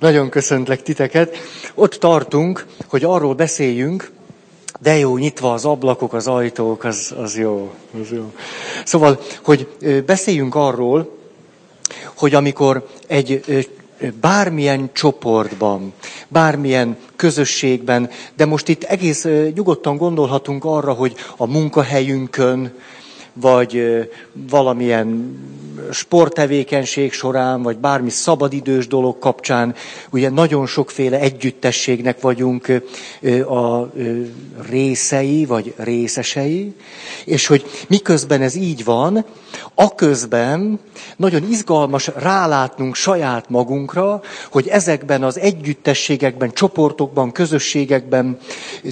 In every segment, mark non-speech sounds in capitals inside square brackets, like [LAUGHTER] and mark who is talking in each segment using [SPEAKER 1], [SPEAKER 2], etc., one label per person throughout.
[SPEAKER 1] Nagyon köszöntlek titeket. Ott tartunk, hogy arról beszéljünk, de jó, nyitva az ablakok, az ajtók, az, az jó, az jó. Szóval, hogy beszéljünk arról, hogy amikor egy bármilyen csoportban, bármilyen közösségben, de most itt egész nyugodtan gondolhatunk arra, hogy a munkahelyünkön, vagy valamilyen sporttevékenység során, vagy bármi szabadidős dolog kapcsán, ugye nagyon sokféle együttességnek vagyunk a részei, vagy részesei, és hogy miközben ez így van, aközben nagyon izgalmas rálátnunk saját magunkra, hogy ezekben az együttességekben, csoportokban, közösségekben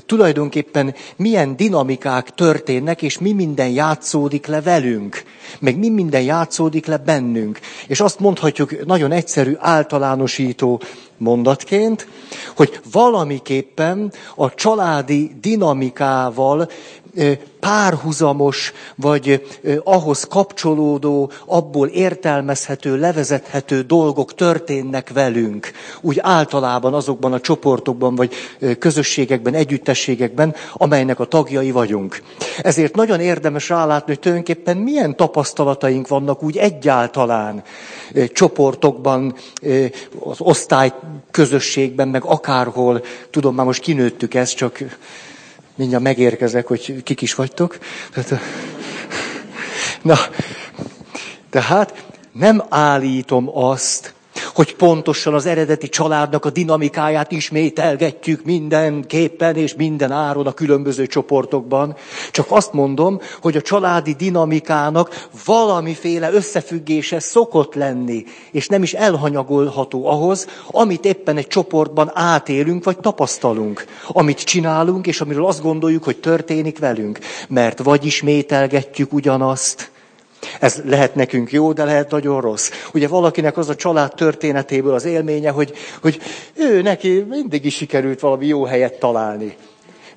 [SPEAKER 1] tulajdonképpen milyen dinamikák történnek, és mi minden játszódik le velünk, meg mi minden játszódik le bennünk. És azt mondhatjuk nagyon egyszerű, általánosító mondatként, hogy valamiképpen a családi dinamikával párhuzamos, vagy ahhoz kapcsolódó, abból értelmezhető, levezethető dolgok történnek velünk. Úgy általában azokban a csoportokban, vagy közösségekben, együttességekben, amelynek a tagjai vagyunk. Ezért nagyon érdemes rálátni, hogy tulajdonképpen milyen tapasztalataink vannak úgy egyáltalán csoportokban, az osztály közösségben, meg akárhol. Tudom, már most kinőttük ezt, csak mindjárt megérkezek, hogy kik is vagytok. Na, tehát nem állítom azt, hogy pontosan az eredeti családnak a dinamikáját ismételgetjük mindenképpen és minden áron a különböző csoportokban. Csak azt mondom, hogy a családi dinamikának valamiféle összefüggése szokott lenni, és nem is elhanyagolható ahhoz, amit éppen egy csoportban átélünk vagy tapasztalunk. Amit csinálunk, és amiről azt gondoljuk, hogy történik velünk. Mert vagy ismételgetjük ugyanazt, ez lehet nekünk jó, de lehet nagyon rossz. Ugye valakinek az a család történetéből az élménye, hogy, hogy ő neki mindig is sikerült valami jó helyet találni.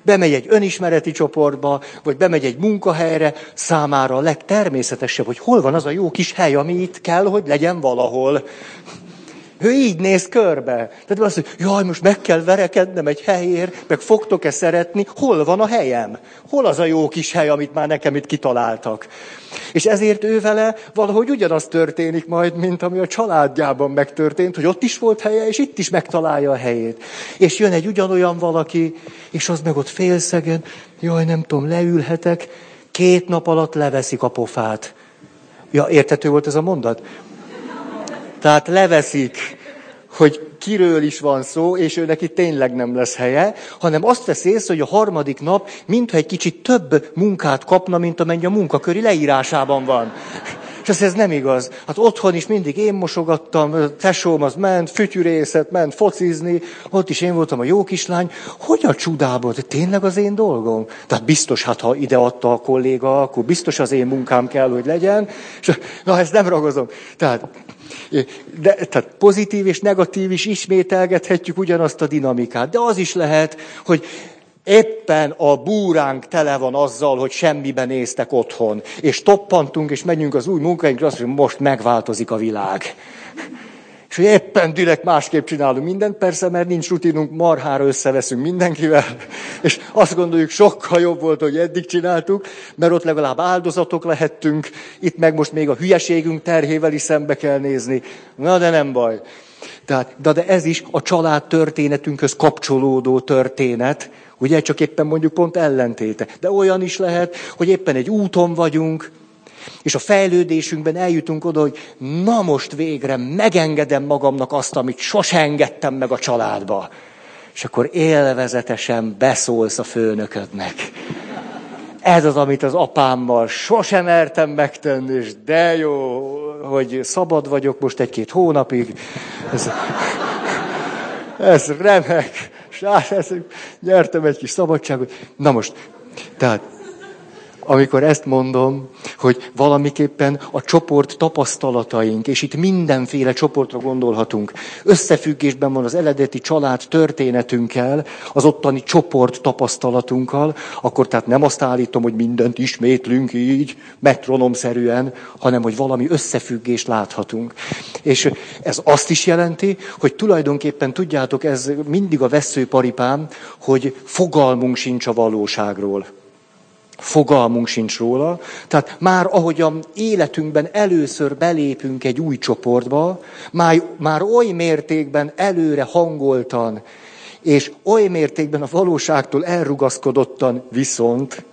[SPEAKER 1] Bemegy egy önismereti csoportba, vagy bemegy egy munkahelyre, számára a legtermészetesebb, hogy hol van az a jó kis hely, ami itt kell, hogy legyen valahol. Ő így néz körbe. Tehát azt mondja, jaj, most meg kell verekednem egy helyért, meg fogtok-e szeretni, hol van a helyem? Hol az a jó kis hely, amit már nekem itt kitaláltak? És ezért ő vele valahogy ugyanaz történik majd, mint ami a családjában megtörtént, hogy ott is volt helye, és itt is megtalálja a helyét. És jön egy ugyanolyan valaki, és az meg ott félszegen, jaj, nem tudom, leülhetek, két nap alatt leveszik a pofát. Ja, értető volt ez a mondat? Tehát leveszik, hogy kiről is van szó, és ő neki tényleg nem lesz helye, hanem azt vesz észre, hogy a harmadik nap mintha egy kicsit több munkát kapna, mint amennyi a munkaköri leírásában van. És azt ez nem igaz. Hát otthon is mindig én mosogattam, tesóm az ment, fütyűrészet, ment focizni, ott is én voltam a jó kislány. Hogy a csudából? De tényleg az én dolgom? Tehát biztos, hát ha ide adta a kolléga, akkor biztos az én munkám kell, hogy legyen. És, na, ezt nem ragozom. Tehát de, tehát pozitív és negatív is ismételgethetjük ugyanazt a dinamikát. De az is lehet, hogy éppen a búránk tele van azzal, hogy semmiben néztek otthon. És toppantunk, és megyünk az új munkáinkra, azt mondjuk, most megváltozik a világ. És hogy éppen direkt másképp csinálunk mindent, persze, mert nincs rutinunk, marhára összeveszünk mindenkivel, [LAUGHS] és azt gondoljuk, sokkal jobb volt, hogy eddig csináltuk, mert ott legalább áldozatok lehettünk, itt meg most még a hülyeségünk terhével is szembe kell nézni. Na, de nem baj. Tehát, de, de ez is a család történetünkhöz kapcsolódó történet, ugye csak éppen mondjuk pont ellentéte. De olyan is lehet, hogy éppen egy úton vagyunk, és a fejlődésünkben eljutunk oda, hogy na most végre megengedem magamnak azt, amit sose engedtem meg a családba. És akkor élvezetesen beszólsz a főnöködnek. Ez az, amit az apámmal sosem mertem megtenni, és de jó, hogy szabad vagyok most egy-két hónapig. Ez, ez remek. És nyertem egy kis szabadságot. Na most, tehát amikor ezt mondom, hogy valamiképpen a csoport tapasztalataink, és itt mindenféle csoportra gondolhatunk, összefüggésben van az eredeti család történetünkkel, az ottani csoport tapasztalatunkkal, akkor tehát nem azt állítom, hogy mindent ismétlünk így, metronomszerűen, hanem hogy valami összefüggést láthatunk. És ez azt is jelenti, hogy tulajdonképpen tudjátok, ez mindig a veszőparipám, hogy fogalmunk sincs a valóságról. Fogalmunk sincs róla. Tehát már ahogy a életünkben először belépünk egy új csoportba, már, már oly mértékben előre hangoltan, és oly mértékben a valóságtól elrugaszkodottan viszont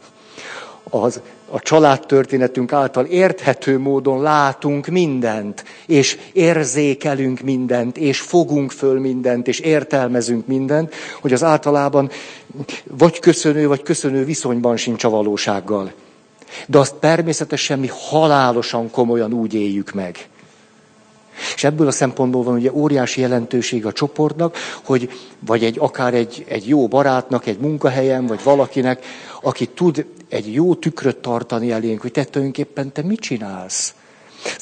[SPEAKER 1] az a családtörténetünk által érthető módon látunk mindent, és érzékelünk mindent, és fogunk föl mindent, és értelmezünk mindent, hogy az általában vagy köszönő, vagy köszönő viszonyban sincs a valósággal. De azt természetesen mi halálosan komolyan úgy éljük meg. És ebből a szempontból van ugye óriási jelentőség a csoportnak, hogy vagy egy, akár egy, egy jó barátnak, egy munkahelyen, vagy valakinek, aki tud egy jó tükröt tartani elénk, hogy te tulajdonképpen te mit csinálsz.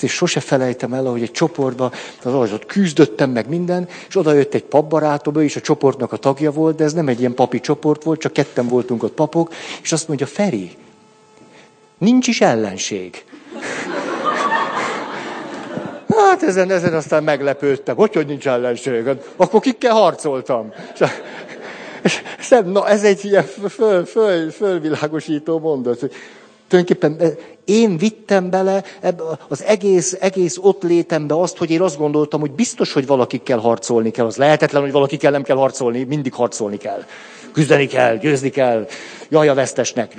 [SPEAKER 1] És sose felejtem el, hogy egy csoportban, az ott küzdöttem meg minden, és oda jött egy papbarátom, ő is a csoportnak a tagja volt, de ez nem egy ilyen papi csoport volt, csak ketten voltunk ott papok, és azt mondja, Feri, nincs is ellenség. Hát ezen, ezen aztán meglepődtem, hogy, hogy nincs ellenség. Akkor kikkel harcoltam. Na, ez egy ilyen föl, föl, fölvilágosító mondat. Hogy tulajdonképpen eh, én vittem bele ebbe az egész, egész ott létembe azt, hogy én azt gondoltam, hogy biztos, hogy valakikkel harcolni kell. Az lehetetlen, hogy valakikkel nem kell harcolni, mindig harcolni kell. Küzdeni kell, győzni kell, jaj a vesztesnek.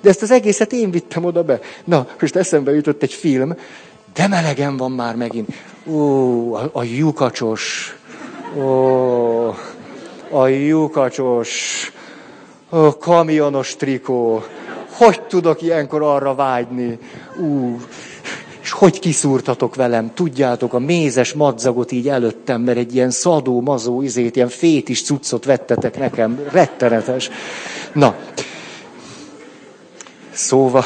[SPEAKER 1] De ezt az egészet én vittem oda be. Na, most eszembe jutott egy film, de melegen van már megint. Ó, a, a lyukacsos. Ó, a lyukacsos. A kamionos trikó. Hogy tudok ilyenkor arra vágyni? Ú, és hogy kiszúrtatok velem, tudjátok, a mézes madzagot így előttem, mert egy ilyen szadó, mazó izét, ilyen fétis cuccot vettetek nekem, rettenetes. Na, szóval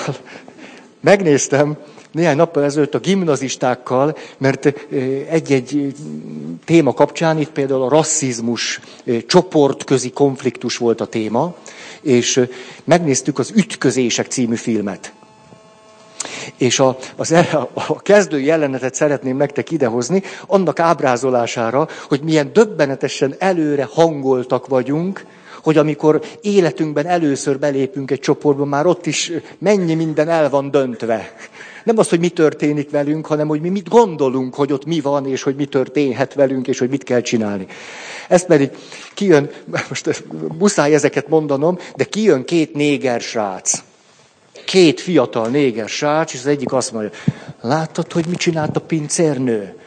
[SPEAKER 1] megnéztem, néhány nappal ezelőtt a gimnazistákkal, mert egy-egy téma kapcsán, itt például a rasszizmus csoportközi konfliktus volt a téma, és megnéztük az Ütközések című filmet. És a, az, a, a kezdő jelenetet szeretném nektek idehozni, annak ábrázolására, hogy milyen döbbenetesen előre hangoltak vagyunk, hogy amikor életünkben először belépünk egy csoportba, már ott is mennyi minden el van döntve. Nem az, hogy mi történik velünk, hanem hogy mi mit gondolunk, hogy ott mi van, és hogy mi történhet velünk, és hogy mit kell csinálni. Ez pedig kijön, [LAUGHS] most muszáj ezeket mondanom, de kijön két néger srác. Két fiatal néger srác, és az egyik azt mondja, láttad, hogy mit csinált a pincérnő?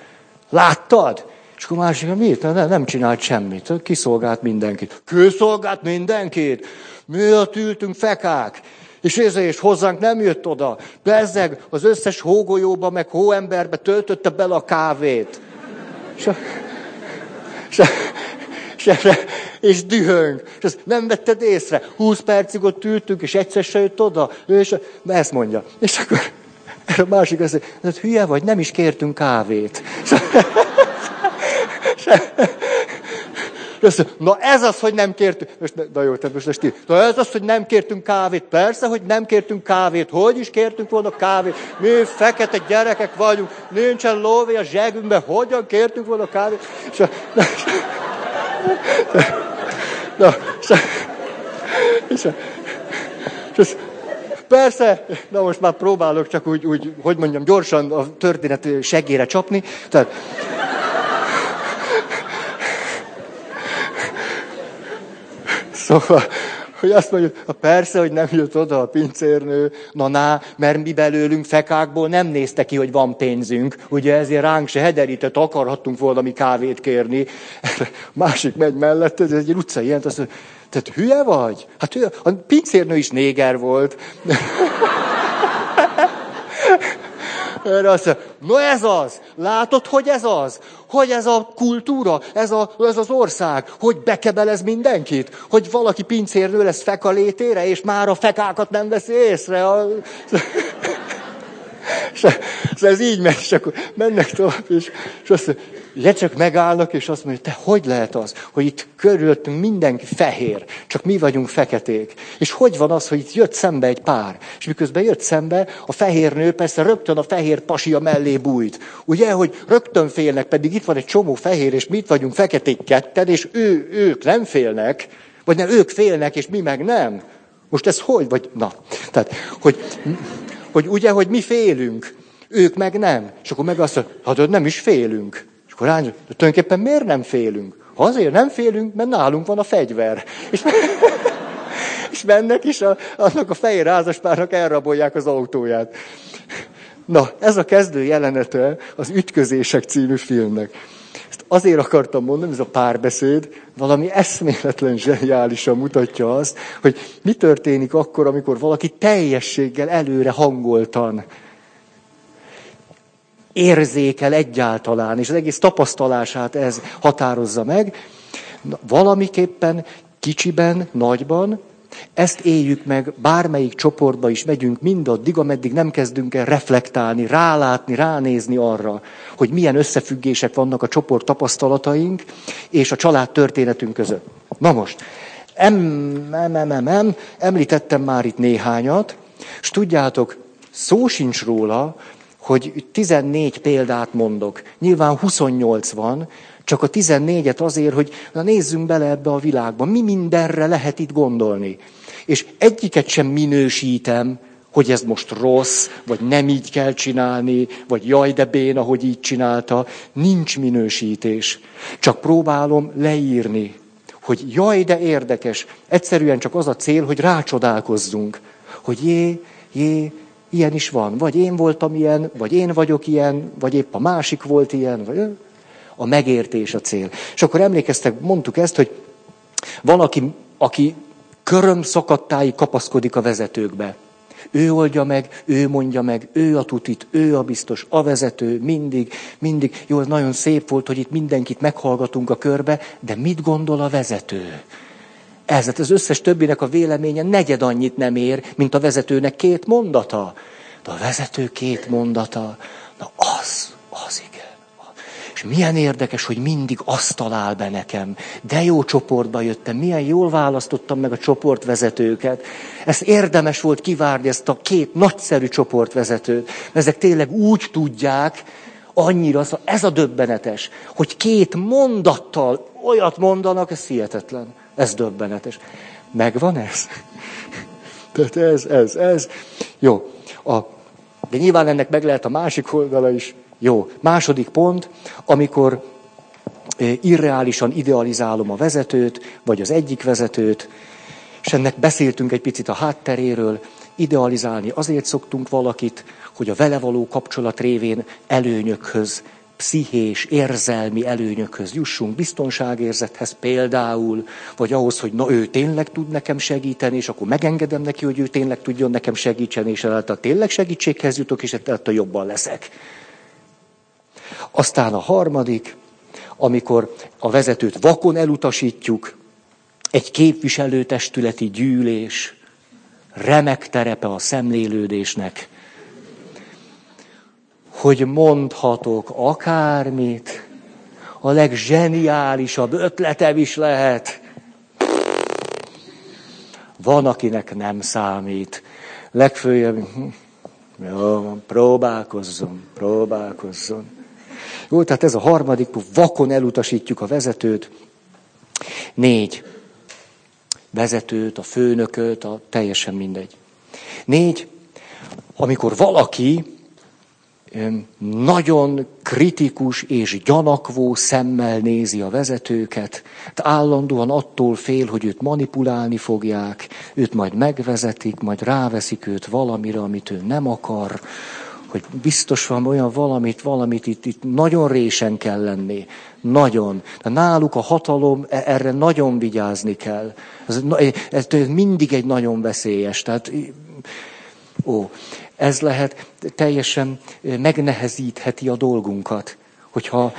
[SPEAKER 1] Láttad? És akkor másik, miért? Nem, nem csinált semmit. Kiszolgált mindenkit. Kiszolgált mindenkit? Mi ott ültünk fekák? És ez és hozzánk nem jött oda. Bezzeg az összes hógolyóba, meg hóemberbe töltötte bele a kávét. És, és, és, és dühöng. És azt nem vetted észre. Húsz percig ott ültünk, és egyszer se jött oda. És ezt mondja. És akkor a másik azt mondja, hát hülye vagy, nem is kértünk kávét. [LAUGHS] És, és na ez az, hogy nem kértünk, most, na jó, tehát most, most na ez az, hogy nem kértünk kávét. Persze, hogy nem kértünk kávét. Hogy is kértünk volna kávét? Mi fekete gyerekek vagyunk, nincsen lóvé a zsegünkben. Hogyan kértünk volna kávét? És, [LAUGHS] na, na, és, és, és, Persze, na most már próbálok csak úgy, úgy, hogy mondjam, gyorsan a történet segére csapni. Tehát, Szóval, hogy azt mondjuk, persze, hogy nem jött oda a pincérnő, na ná, mert mi belőlünk fekákból nem nézte ki, hogy van pénzünk. Ugye ezért ránk se hederített, akarhattunk valami kávét kérni. [LAUGHS] Másik megy mellett, ez egy utcai ilyen, azt mondja, tehát hülye vagy? Hát hülye, a pincérnő is néger volt. [LAUGHS] Erre azt mondja, no ez az, látod, hogy ez az? Hogy ez a kultúra, ez, a, ez az ország, hogy bekebelez mindenkit? Hogy valaki pincérnő lesz fekalétére, és már a fekákat nem veszi észre? A... És ez így megy, és akkor mennek tovább, és, és azt mondja, csak megállnak, és azt mondja, te hogy lehet az, hogy itt körülöttünk mindenki fehér, csak mi vagyunk feketék. És hogy van az, hogy itt jött szembe egy pár, és miközben jött szembe, a fehér nő persze rögtön a fehér pasia mellé bújt. Ugye, hogy rögtön félnek, pedig itt van egy csomó fehér, és mi itt vagyunk feketék ketten, és ő, ők nem félnek, vagy nem, ők félnek, és mi meg nem. Most ez hogy? Vagy, na, tehát, hogy, hogy ugye, hogy mi félünk, ők meg nem. És akkor meg azt mondja, hát nem is félünk. Akkor rány, de tulajdonképpen miért nem félünk? Azért nem félünk, mert nálunk van a fegyver. És, [LAUGHS] és mennek, és a, annak a fehér házaspárnak elrabolják az autóját. Na, ez a kezdő jelenete az Ütközések című filmnek. Azért akartam mondani, ez a párbeszéd valami eszméletlen zseniálisan mutatja azt, hogy mi történik akkor, amikor valaki teljességgel előre hangoltan érzékel egyáltalán, és az egész tapasztalását ez határozza meg. Valamiképpen kicsiben, nagyban, ezt éljük meg, bármelyik csoportba is megyünk, mindaddig, ameddig nem kezdünk el reflektálni, rálátni, ránézni arra, hogy milyen összefüggések vannak a csoport tapasztalataink és a család történetünk között. Na most, em, em, em, em, em, említettem már itt néhányat, és tudjátok, szó sincs róla, hogy 14 példát mondok. Nyilván 28 van, csak a 14-et azért, hogy na nézzünk bele ebbe a világba. Mi mindenre lehet itt gondolni. És egyiket sem minősítem, hogy ez most rossz, vagy nem így kell csinálni, vagy jaj de béna, hogy így csinálta. Nincs minősítés. Csak próbálom leírni, hogy jaj de érdekes. Egyszerűen csak az a cél, hogy rácsodálkozzunk. Hogy jé, jé, Ilyen is van. Vagy én voltam ilyen, vagy én vagyok ilyen, vagy épp a másik volt ilyen. Vagy a megértés a cél. És akkor emlékeztek, mondtuk ezt, hogy van, aki, aki köröm szakadtáig kapaszkodik a vezetőkbe. Ő oldja meg, ő mondja meg, ő a tutit, ő a biztos, a vezető, mindig, mindig. Jó, ez nagyon szép volt, hogy itt mindenkit meghallgatunk a körbe, de mit gondol a vezető? Ez, hát az összes többinek a véleménye negyed annyit nem ér, mint a vezetőnek két mondata. De a vezető két mondata, na az. És milyen érdekes, hogy mindig azt talál be nekem. De jó csoportba jöttem, milyen jól választottam meg a csoportvezetőket. Ezt érdemes volt kivárni, ezt a két nagyszerű csoportvezetőt. Ezek tényleg úgy tudják, annyira, ez a döbbenetes, hogy két mondattal olyat mondanak, ez hihetetlen. Ez döbbenetes. Megvan ez? [LAUGHS] Tehát ez, ez, ez. Jó. A, de nyilván ennek meg lehet a másik oldala is. Jó. Második pont, amikor irreálisan idealizálom a vezetőt, vagy az egyik vezetőt, és ennek beszéltünk egy picit a hátteréről, idealizálni azért szoktunk valakit, hogy a vele való kapcsolat révén előnyökhöz pszichés, érzelmi előnyökhöz jussunk, biztonságérzethez például, vagy ahhoz, hogy na ő tényleg tud nekem segíteni, és akkor megengedem neki, hogy ő tényleg tudjon nekem segíteni, és ezáltal tényleg segítséghez jutok, és ezáltal jobban leszek. Aztán a harmadik, amikor a vezetőt vakon elutasítjuk, egy képviselőtestületi gyűlés, remek terepe a szemlélődésnek, hogy mondhatok akármit, a legzseniálisabb ötletem is lehet. Van, akinek nem számít. Legfőjebb, [LAUGHS] jó, próbálkozzon, próbálkozzon. Jó, tehát ez a harmadik, vakon elutasítjuk a vezetőt. Négy, vezetőt, a főnököt, a teljesen mindegy. Négy, amikor valaki nagyon kritikus és gyanakvó szemmel nézi a vezetőket, hát állandóan attól fél, hogy őt manipulálni fogják, őt majd megvezetik, majd ráveszik őt valamire, amit ő nem akar, hogy biztos van olyan valamit, valamit itt, itt nagyon résen kell lenni. Nagyon. De náluk a hatalom, e, erre nagyon vigyázni kell. Ez, ez, ez mindig egy nagyon veszélyes. Tehát, ó, ez lehet, teljesen megnehezítheti a dolgunkat. Hogyha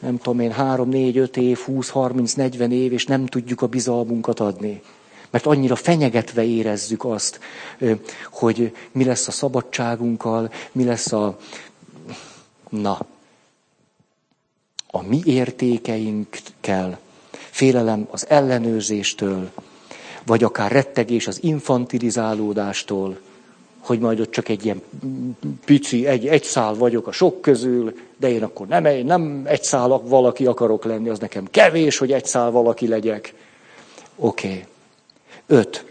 [SPEAKER 1] nem tudom én, három, négy, öt év, húsz, harminc, negyven év, és nem tudjuk a bizalmunkat adni. Mert annyira fenyegetve érezzük azt, hogy mi lesz a szabadságunkkal, mi lesz a... Na, a mi értékeinkkel, félelem az ellenőrzéstől, vagy akár rettegés az infantilizálódástól, hogy majd ott csak egy ilyen pici, egy, egy szál vagyok a sok közül, de én akkor nem, nem egy szál valaki akarok lenni, az nekem kevés, hogy egy szál valaki legyek. Oké. Okay. Öt.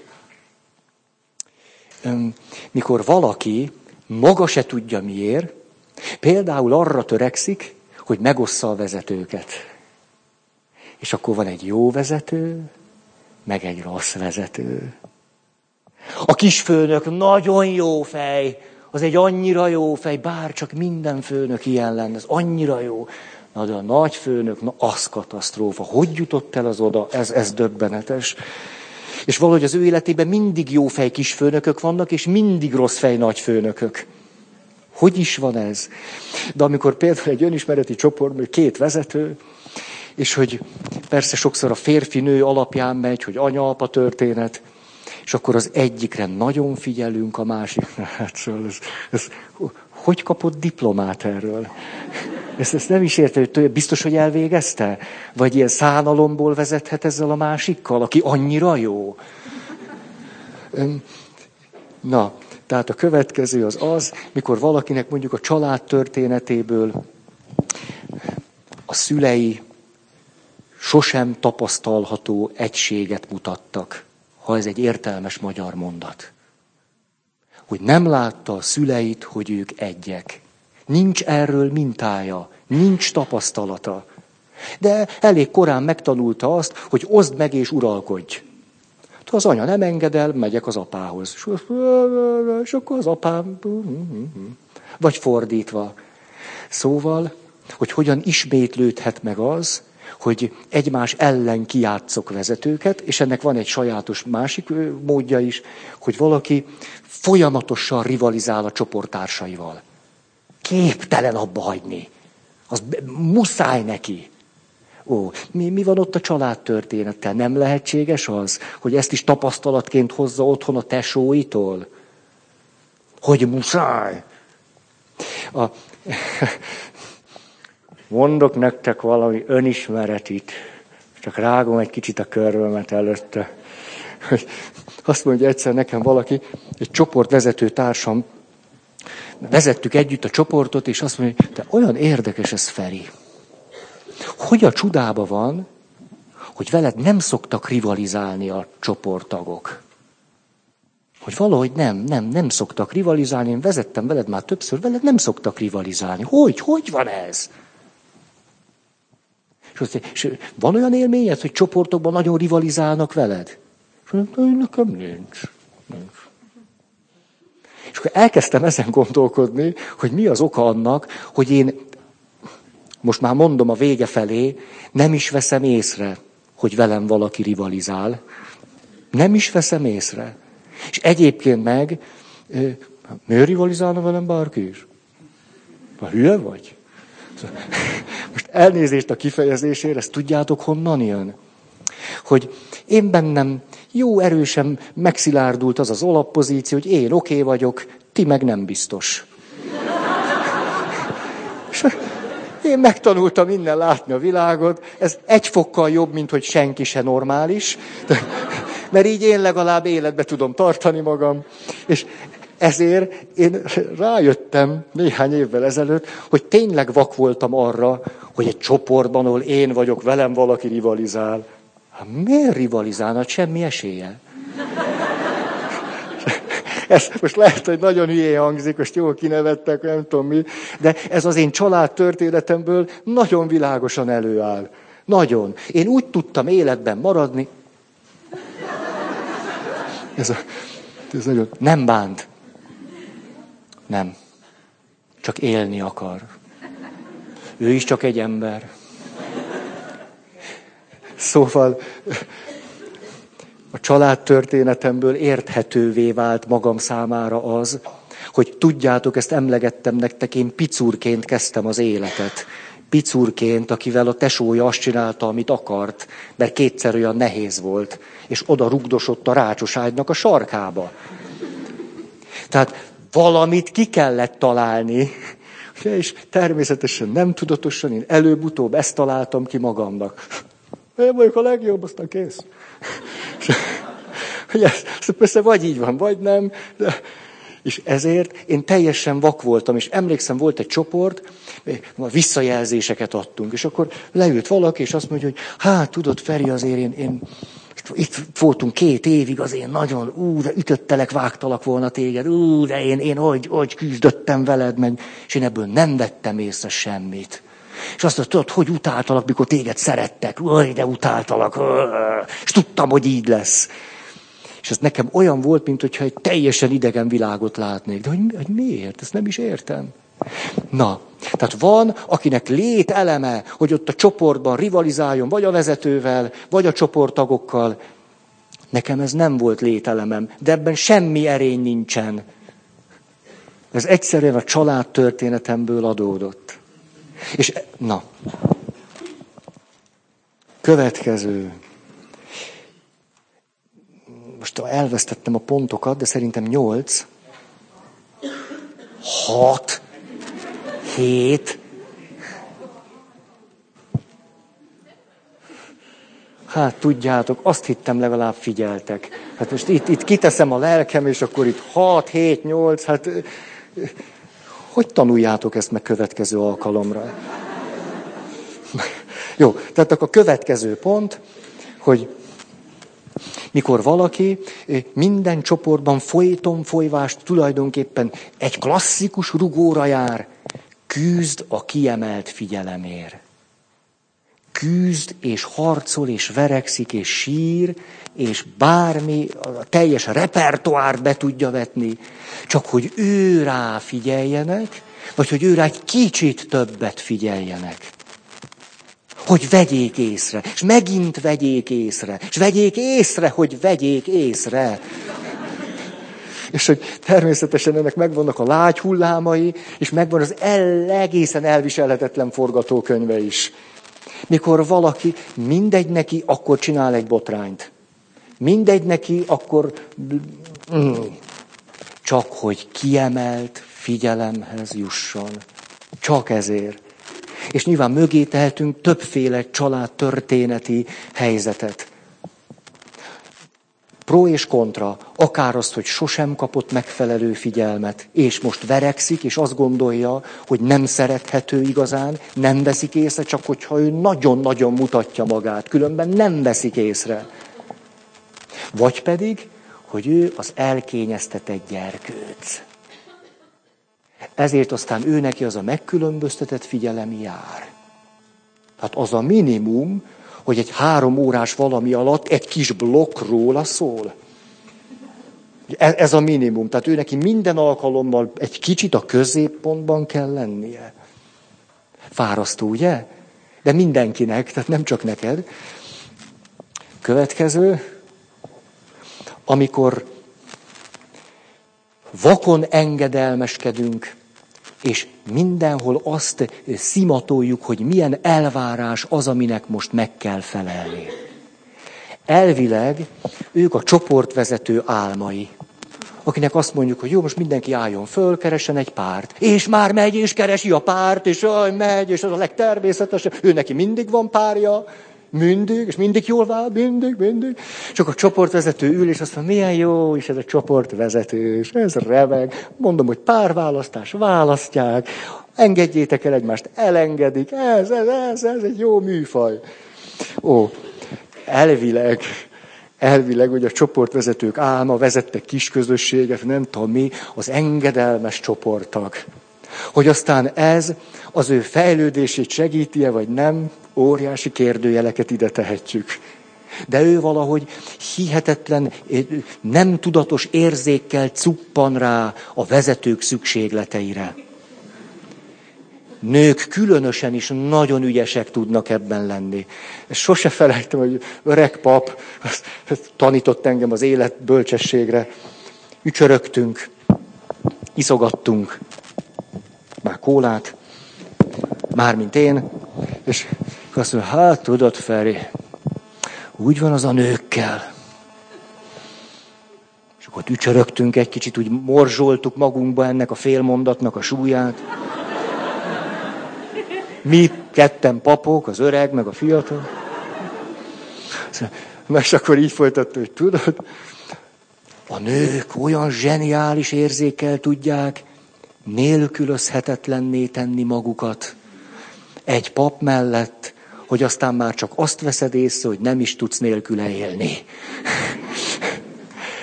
[SPEAKER 1] Mikor valaki maga se tudja miért, például arra törekszik, hogy megossza a vezetőket. És akkor van egy jó vezető, meg egy rossz vezető. A kisfőnök nagyon jó fej, az egy annyira jó fej, bár csak minden főnök ilyen lenne, az annyira jó. Na de a nagy főnök, na az katasztrófa. Hogy jutott el az oda? Ez, ez döbbenetes. És valahogy az ő életében mindig jó fej kisfőnökök vannak, és mindig rossz fej nagyfőnökök. Hogy is van ez? De amikor például egy önismereti csoport, két vezető, és hogy persze sokszor a férfi-nő alapján megy, hogy anya-apa történet, és akkor az egyikre nagyon figyelünk, a másik, hát szóval ez, ez, hogy kapott diplomát erről? Ezt, ezt nem is érte, hogy biztos, hogy elvégezte? Vagy ilyen szánalomból vezethet ezzel a másikkal, aki annyira jó? Na, tehát a következő az az, mikor valakinek mondjuk a család történetéből a szülei sosem tapasztalható egységet mutattak, ha ez egy értelmes magyar mondat. Hogy nem látta a szüleit, hogy ők egyek. Nincs erről mintája, nincs tapasztalata. De elég korán megtanulta azt, hogy oszd meg és uralkodj. Ha az anya nem engedel, megyek az apához. És akkor az apám... Vagy fordítva. Szóval, hogy hogyan ismétlődhet meg az, hogy egymás ellen kiátszok vezetőket, és ennek van egy sajátos másik módja is, hogy valaki folyamatosan rivalizál a csoporttársaival. Képtelen abba hagyni. Az muszáj neki. Ó, mi, mi van ott a családtörténettel? Nem lehetséges az, hogy ezt is tapasztalatként hozza otthon a tesóitól? Hogy muszáj. A, [LAUGHS] mondok nektek valami önismeretit, csak rágom egy kicsit a körvömet előtte. Azt mondja egyszer nekem valaki, egy csoportvezető társam, vezettük együtt a csoportot, és azt mondja, de olyan érdekes ez Feri. Hogy a csudába van, hogy veled nem szoktak rivalizálni a csoporttagok. Hogy valahogy nem, nem, nem szoktak rivalizálni. Én vezettem veled már többször, veled nem szoktak rivalizálni. Hogy, hogy van ez? És, azt, és van olyan élményed, hogy csoportokban nagyon rivalizálnak veled? És mondom, nekem nincs. És akkor elkezdtem ezen gondolkodni, hogy mi az oka annak, hogy én, most már mondom a vége felé, nem is veszem észre, hogy velem valaki rivalizál. Nem is veszem észre. És egyébként meg, miért rivalizálna velem bárki is? Ha hülye vagy? Most elnézést a kifejezésére, ezt tudjátok honnan jön? Hogy én bennem jó erősen megszilárdult az az alappozíció, hogy én oké okay vagyok, ti meg nem biztos. És én megtanultam innen látni a világot, ez egy fokkal jobb, mint hogy senki se normális, mert így én legalább életbe tudom tartani magam, és ezért én rájöttem néhány évvel ezelőtt, hogy tényleg vak voltam arra, hogy egy csoportban, ahol én vagyok, velem valaki rivalizál. Hát miért rivalizálna? Hát semmi esélye. Ez most lehet, hogy nagyon hülyé hangzik, most jól kinevettek, nem tudom mi, de ez az én család történetemből nagyon világosan előáll. Nagyon. Én úgy tudtam életben maradni. Ez, a, ez nagyon nem bánt. Nem. Csak élni akar. Ő is csak egy ember. Szóval a családtörténetemből érthetővé vált magam számára az, hogy tudjátok, ezt emlegettem nektek, én picurként kezdtem az életet. Picurként, akivel a tesója azt csinálta, amit akart, mert kétszer olyan nehéz volt, és oda rugdosott a rácsos ágynak a sarkába. Tehát valamit ki kellett találni, és természetesen nem tudatosan, én előbb-utóbb ezt találtam ki magamnak. Én vagyok a legjobb, aztán kész. [LAUGHS] Ez, persze vagy így van, vagy nem. De, és ezért én teljesen vak voltam, és emlékszem, volt egy csoport, visszajelzéseket adtunk, és akkor leült valaki, és azt mondja, hogy hát tudod, Feri, azért én, én itt voltunk két évig, az én nagyon, ú, de ütöttelek, vágtalak volna téged, ú, de én, én hogy, hogy küzdöttem veled, meg, és én ebből nem vettem észre semmit. És azt mondta, tudod, hogy utáltalak, mikor téged szerettek, Új, de utáltalak, és tudtam, hogy így lesz. És ez nekem olyan volt, mint hogyha egy teljesen idegen világot látnék. De hogy, hogy miért? Ezt nem is értem. Na, tehát van, akinek lét eleme, hogy ott a csoportban rivalizáljon, vagy a vezetővel, vagy a csoporttagokkal. Nekem ez nem volt lételemem, de ebben semmi erény nincsen. Ez egyszerűen a család történetemből adódott. És na, következő. Most elvesztettem a pontokat, de szerintem nyolc. Hat hét. Hát tudjátok, azt hittem legalább figyeltek. Hát most itt, itt kiteszem a lelkem, és akkor itt 6, 7, 8, hát hogy tanuljátok ezt meg következő alkalomra? Jó, tehát akkor a következő pont, hogy mikor valaki minden csoportban folyton folyvást tulajdonképpen egy klasszikus rugóra jár, küzd a kiemelt figyelemért. Küzd és harcol és verekszik és sír, és bármi, a teljes repertoárt be tudja vetni, csak hogy ő rá figyeljenek, vagy hogy ő rá egy kicsit többet figyeljenek. Hogy vegyék észre, és megint vegyék észre, és vegyék észre, hogy vegyék észre. És hogy természetesen ennek megvannak a lágy hullámai, és megvan az el, egészen elviselhetetlen forgatókönyve is. Mikor valaki, mindegy neki, akkor csinál egy botrányt. Mindegy neki, akkor csak hogy kiemelt figyelemhez jusson. Csak ezért. És nyilván mögé tehetünk többféle család történeti helyzetet. Pro és kontra, akár azt, hogy sosem kapott megfelelő figyelmet, és most verekszik, és azt gondolja, hogy nem szerethető igazán, nem veszik észre, csak hogyha ő nagyon-nagyon mutatja magát, különben nem veszik észre. Vagy pedig, hogy ő az elkényeztetett gyerkőc. Ezért aztán ő neki az a megkülönböztetett figyelem jár. Hát az a minimum, hogy egy három órás valami alatt egy kis blokk róla szól. Ez, ez a minimum. Tehát ő neki minden alkalommal egy kicsit a középpontban kell lennie. Fárasztó, ugye? De mindenkinek, tehát nem csak neked. Következő, amikor vakon engedelmeskedünk és mindenhol azt szimatoljuk, hogy milyen elvárás az, aminek most meg kell felelni. Elvileg ők a csoportvezető álmai, akinek azt mondjuk, hogy jó, most mindenki álljon föl, keresen egy párt. És már megy, és keresi a párt, és aj, megy, és az a legtermészetesebb. Ő neki mindig van párja, mindig, és mindig jól vál, mindig, mindig. Csak a csoportvezető ül, és azt mondja, milyen jó is ez a csoportvezető, és ez remeg. Mondom, hogy párválasztás, választják, engedjétek el egymást, elengedik, ez, ez, ez, ez egy jó műfaj. Ó, elvileg, elvileg, hogy a csoportvezetők álma vezettek kis közösséget, nem tudom mi, az engedelmes csoporttag. Hogy aztán ez az ő fejlődését segíti-e, vagy nem, óriási kérdőjeleket ide tehetjük. De ő valahogy hihetetlen, nem tudatos érzékkel cuppan rá a vezetők szükségleteire. Nők különösen is nagyon ügyesek tudnak ebben lenni. Sose felejtem, hogy öreg pap tanított engem az élet bölcsességre. Ücsörögtünk, iszogattunk már kólát, mármint én, és azt mondja, hát tudod, Feri, úgy van az a nőkkel. És akkor ücsörögtünk egy kicsit, úgy morzsoltuk magunkba ennek a félmondatnak a súlyát. Mi ketten papok, az öreg, meg a fiatal. És akkor így folytatta, hogy tudod, a nők olyan zseniális érzékkel tudják nélkülözhetetlenné tenni magukat egy pap mellett, hogy aztán már csak azt veszed észre, hogy nem is tudsz nélküle élni. [LAUGHS]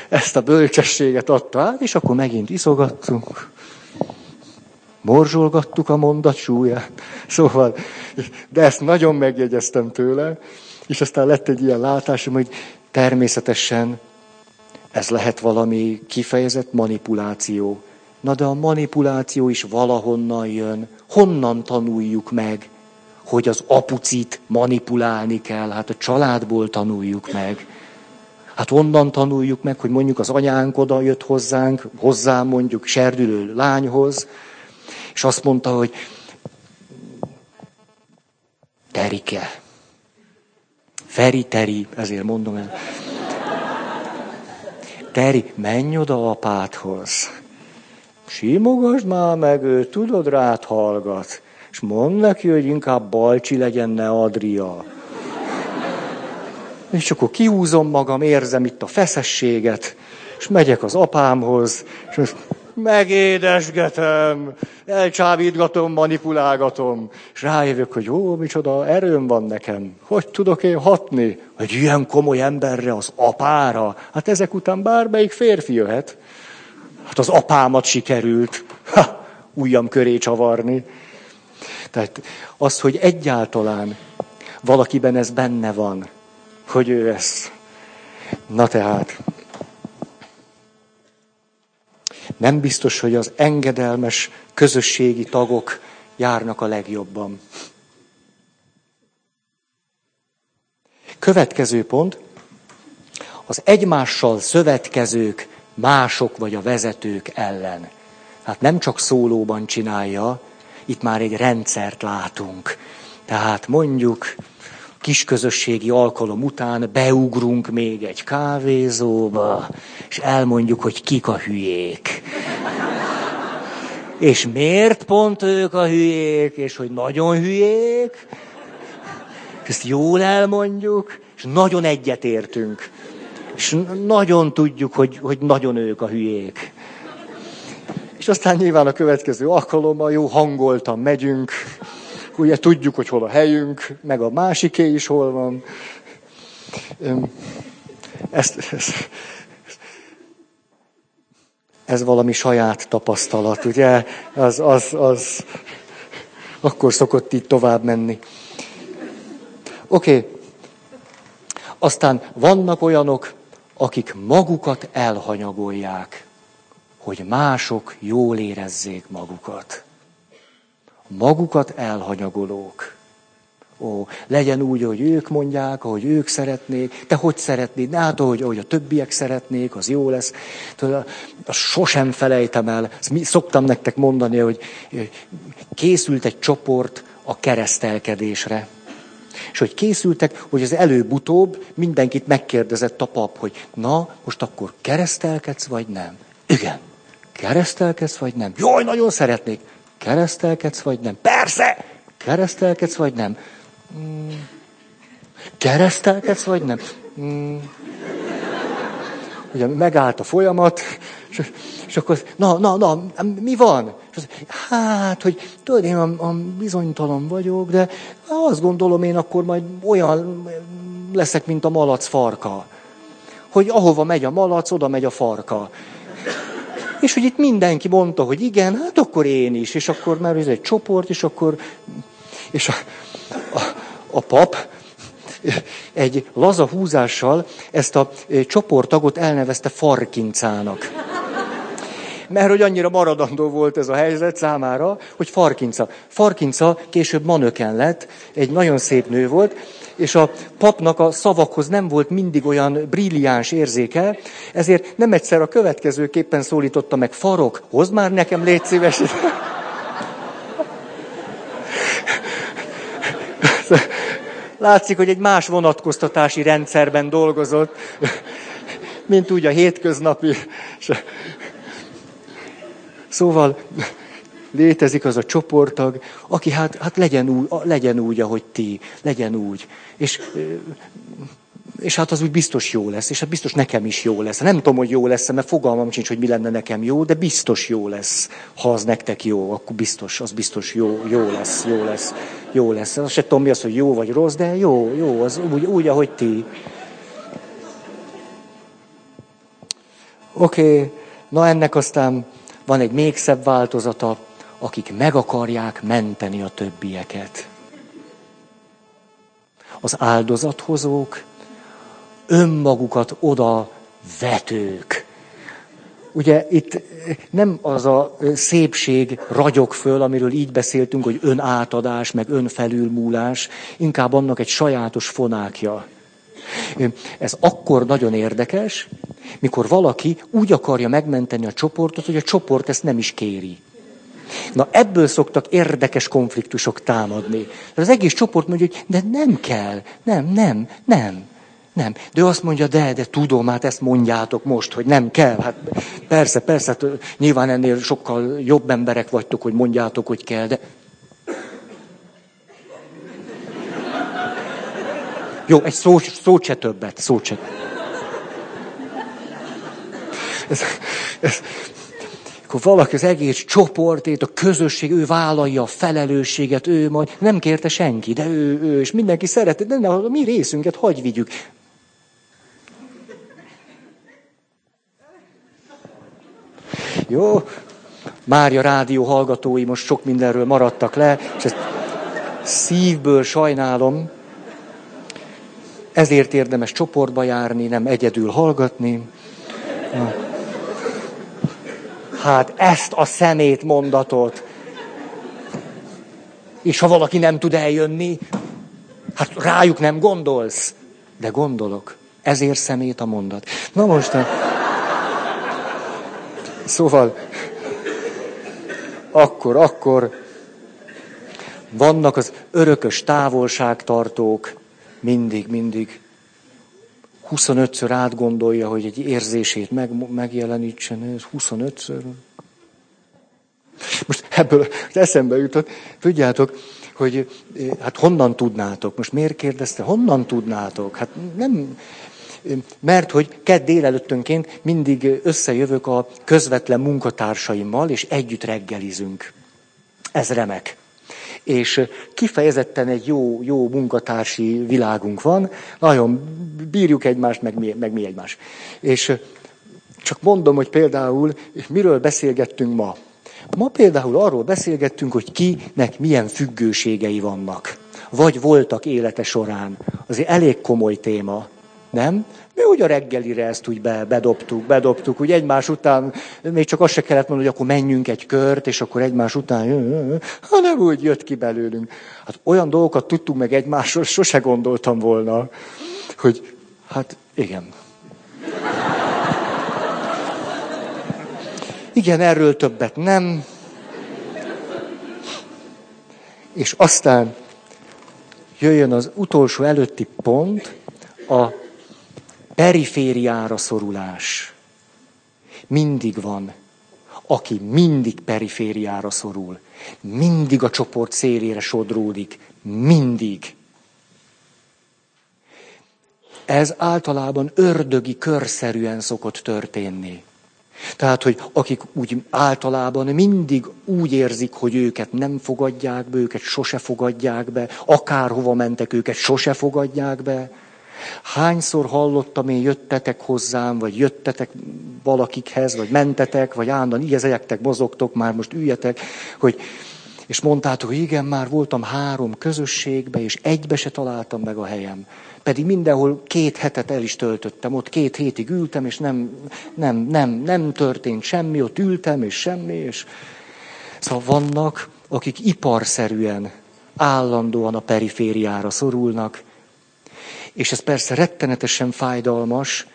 [SPEAKER 1] Ezt a bölcsességet adta át, és akkor megint iszogattunk. Morzsolgattuk a mondat súlyát. Szóval, de ezt nagyon megjegyeztem tőle, és aztán lett egy ilyen látásom, hogy természetesen ez lehet valami kifejezett manipuláció. Na de a manipuláció is valahonnan jön. Honnan tanuljuk meg, hogy az apucit manipulálni kell? Hát a családból tanuljuk meg. Hát onnan tanuljuk meg, hogy mondjuk az anyánk oda jött hozzánk, hozzám mondjuk serdülő lányhoz, és azt mondta, hogy Terike. Feri, Teri, ezért mondom el. Teri, menj oda apádhoz. Simogasd már meg őt, tudod, rád hallgat. És mondd neki, hogy inkább Balcsi legyen, ne Adria. És akkor kiúzom magam, érzem itt a feszességet, és megyek az apámhoz, és azt megédesgetem, elcsábítgatom, manipulálgatom, és rájövök, hogy jó, micsoda erőm van nekem. Hogy tudok én hatni? Egy ilyen komoly emberre, az apára? Hát ezek után bármelyik férfi jöhet. Hát az apámat sikerült ha, ujjam köré csavarni. Tehát az, hogy egyáltalán valakiben ez benne van, hogy ő ez. Na tehát, nem biztos, hogy az engedelmes közösségi tagok járnak a legjobban. Következő pont, az egymással szövetkezők, mások vagy a vezetők ellen. Hát nem csak szólóban csinálja, itt már egy rendszert látunk. Tehát mondjuk kisközösségi alkalom után beugrunk még egy kávézóba, és elmondjuk, hogy kik a hülyék. És miért pont ők a hülyék, és hogy nagyon hülyék. És ezt jól elmondjuk, és nagyon egyetértünk. És nagyon tudjuk, hogy, hogy nagyon ők a hülyék. És aztán nyilván a következő alkalommal jó hangoltan megyünk, ugye tudjuk, hogy hol a helyünk, meg a másiké is hol van. Ezt, ezt, ez valami saját tapasztalat, ugye? Az, az, az, akkor szokott így tovább menni. Oké. Okay. Aztán vannak olyanok, akik magukat elhanyagolják, hogy mások jól érezzék magukat magukat elhanyagolók. Ó, legyen úgy, hogy ők mondják, ahogy ők szeretnék, te hogy szeretnéd, hát ahogy, ahogy a többiek szeretnék, az jó lesz. Tudod, azt sosem felejtem el, ezt mi, szoktam nektek mondani, hogy készült egy csoport a keresztelkedésre. És hogy készültek, hogy az előbb-utóbb mindenkit megkérdezett a pap, hogy na, most akkor keresztelkedsz, vagy nem? Igen. Keresztelkedsz, vagy nem? Jaj, nagyon szeretnék. Keresztelkedsz, vagy nem? Persze! Keresztelkedsz, vagy nem? Mm. Keresztelkedsz, vagy nem? Mm. Ugye megállt a folyamat, és, és akkor, na, na, na, mi van? És az, hát, hogy tudod, én a, a bizonytalan vagyok, de azt gondolom én akkor majd olyan leszek, mint a malac farka. Hogy ahova megy a malac, oda megy a farka. És hogy itt mindenki mondta, hogy igen, hát akkor én is, és akkor már ez egy csoport, és akkor... És a, a, a pap egy laza húzással ezt a csoporttagot elnevezte farkincának. Mert hogy annyira maradandó volt ez a helyzet számára, hogy farkinca. Farkinca később manöken lett, egy nagyon szép nő volt, és a papnak a szavakhoz nem volt mindig olyan brilliáns érzéke, ezért nem egyszer a következőképpen szólította meg, farok, hozd már nekem, légy szíves. Látszik, hogy egy más vonatkoztatási rendszerben dolgozott, mint úgy a hétköznapi. Szóval létezik az a csoporttag, aki hát, hát legyen, úgy, legyen úgy, ahogy ti, legyen úgy. És, és hát az úgy biztos jó lesz, és hát biztos nekem is jó lesz. Nem tudom, hogy jó lesz, mert fogalmam sincs, hogy mi lenne nekem jó, de biztos jó lesz. Ha az nektek jó, akkor biztos, az biztos jó, jó lesz, jó lesz, jó lesz. Azt se tudom, mi az, hogy jó vagy rossz, de jó, jó, az úgy, úgy ahogy ti. Oké, okay. na ennek aztán van egy még szebb változata, akik meg akarják menteni a többieket. Az áldozathozók, önmagukat oda vetők. Ugye itt nem az a szépség ragyog föl, amiről így beszéltünk, hogy önátadás, meg önfelülmúlás, inkább annak egy sajátos fonákja. Ez akkor nagyon érdekes, mikor valaki úgy akarja megmenteni a csoportot, hogy a csoport ezt nem is kéri. Na ebből szoktak érdekes konfliktusok támadni. Az egész csoport mondja, hogy de nem kell, nem, nem, nem. Nem. De ő azt mondja, de, de tudom, hát ezt mondjátok most, hogy nem kell. Hát persze, persze, hát nyilván ennél sokkal jobb emberek vagytok, hogy mondjátok, hogy kell, de... Jó, egy szó, szó se többet, szó se. Ez, ez, akkor valaki az egész csoportét, a közösség, ő vállalja a felelősséget, ő majd nem kérte senki, de ő, ő és mindenki szereti, de a mi részünket hagy vigyük. Jó, Mária rádió hallgatói most sok mindenről maradtak le, és ezt szívből sajnálom. Ezért érdemes csoportba járni, nem egyedül hallgatni. Na. Hát ezt a szemét mondatot. És ha valaki nem tud eljönni, hát rájuk nem gondolsz. De gondolok. Ezért szemét a mondat. Na most... Szóval, akkor, akkor vannak az örökös távolságtartók, mindig, mindig 25-ször átgondolja, hogy egy érzését meg, megjelenítsen, ez 25-ször. Most ebből eszembe jutott, tudjátok, hogy hát honnan tudnátok? Most miért kérdezte, honnan tudnátok? Hát nem, mert hogy kedd délelőttönként mindig összejövök a közvetlen munkatársaimmal, és együtt reggelizünk. Ez remek és kifejezetten egy jó, jó munkatársi világunk van, nagyon bírjuk egymást, meg mi, meg mi egymást. És csak mondom, hogy például miről beszélgettünk ma. Ma például arról beszélgettünk, hogy kinek milyen függőségei vannak. Vagy voltak élete során. Azért elég komoly téma, nem? Mi úgy a reggelire ezt úgy be, bedobtuk, bedobtuk, úgy egymás után, még csak azt se kellett mondani, hogy akkor menjünk egy kört, és akkor egymás után, hanem úgy jött ki belőlünk. Hát olyan dolgokat tudtunk meg egymásról, sose gondoltam volna, hogy hát igen. Igen, erről többet nem. És aztán jöjjön az utolsó előtti pont, a perifériára szorulás. Mindig van, aki mindig perifériára szorul. Mindig a csoport szélére sodródik. Mindig. Ez általában ördögi körszerűen szokott történni. Tehát, hogy akik úgy általában mindig úgy érzik, hogy őket nem fogadják be, őket sose fogadják be, akárhova mentek, őket sose fogadják be, Hányszor hallottam én, jöttetek hozzám, vagy jöttetek valakikhez, vagy mentetek, vagy állandóan igazegyektek, mozogtok, már most üljetek, hogy, és mondtátok, hogy igen, már voltam három közösségbe, és egybe se találtam meg a helyem. Pedig mindenhol két hetet el is töltöttem, ott két hétig ültem, és nem, nem, nem, nem történt semmi, ott ültem, és semmi, és... Szóval vannak, akik iparszerűen, állandóan a perifériára szorulnak, És ez persze rettenetesen fájdalmas,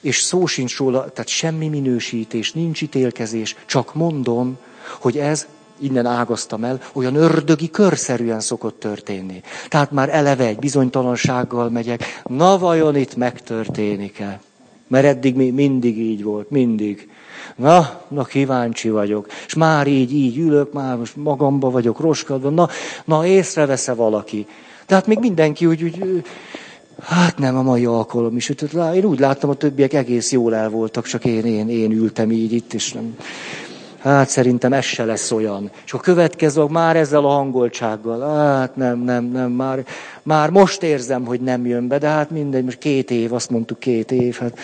[SPEAKER 1] és szó sincs róla, tehát semmi minősítés, nincs ítélkezés, csak mondom, hogy ez, innen ágaztam el, olyan ördögi körszerűen szokott történni. Tehát már eleve egy bizonytalansággal megyek, na vajon itt megtörténik-e? Mert eddig mi mindig így volt, mindig. Na, na kíváncsi vagyok. És már így, így ülök, már most magamba vagyok roskadva. Na, na észrevesz valaki? Tehát még mindenki úgy, úgy Hát nem a mai alkalom is. Én úgy láttam, a többiek egész jól el voltak, csak én, én, én ültem így itt, és nem. Hát szerintem ez se lesz olyan. És a következő már ezzel a hangoltsággal. Hát nem, nem, nem, már, már most érzem, hogy nem jön be, de hát mindegy, most két év, azt mondtuk két év, hát,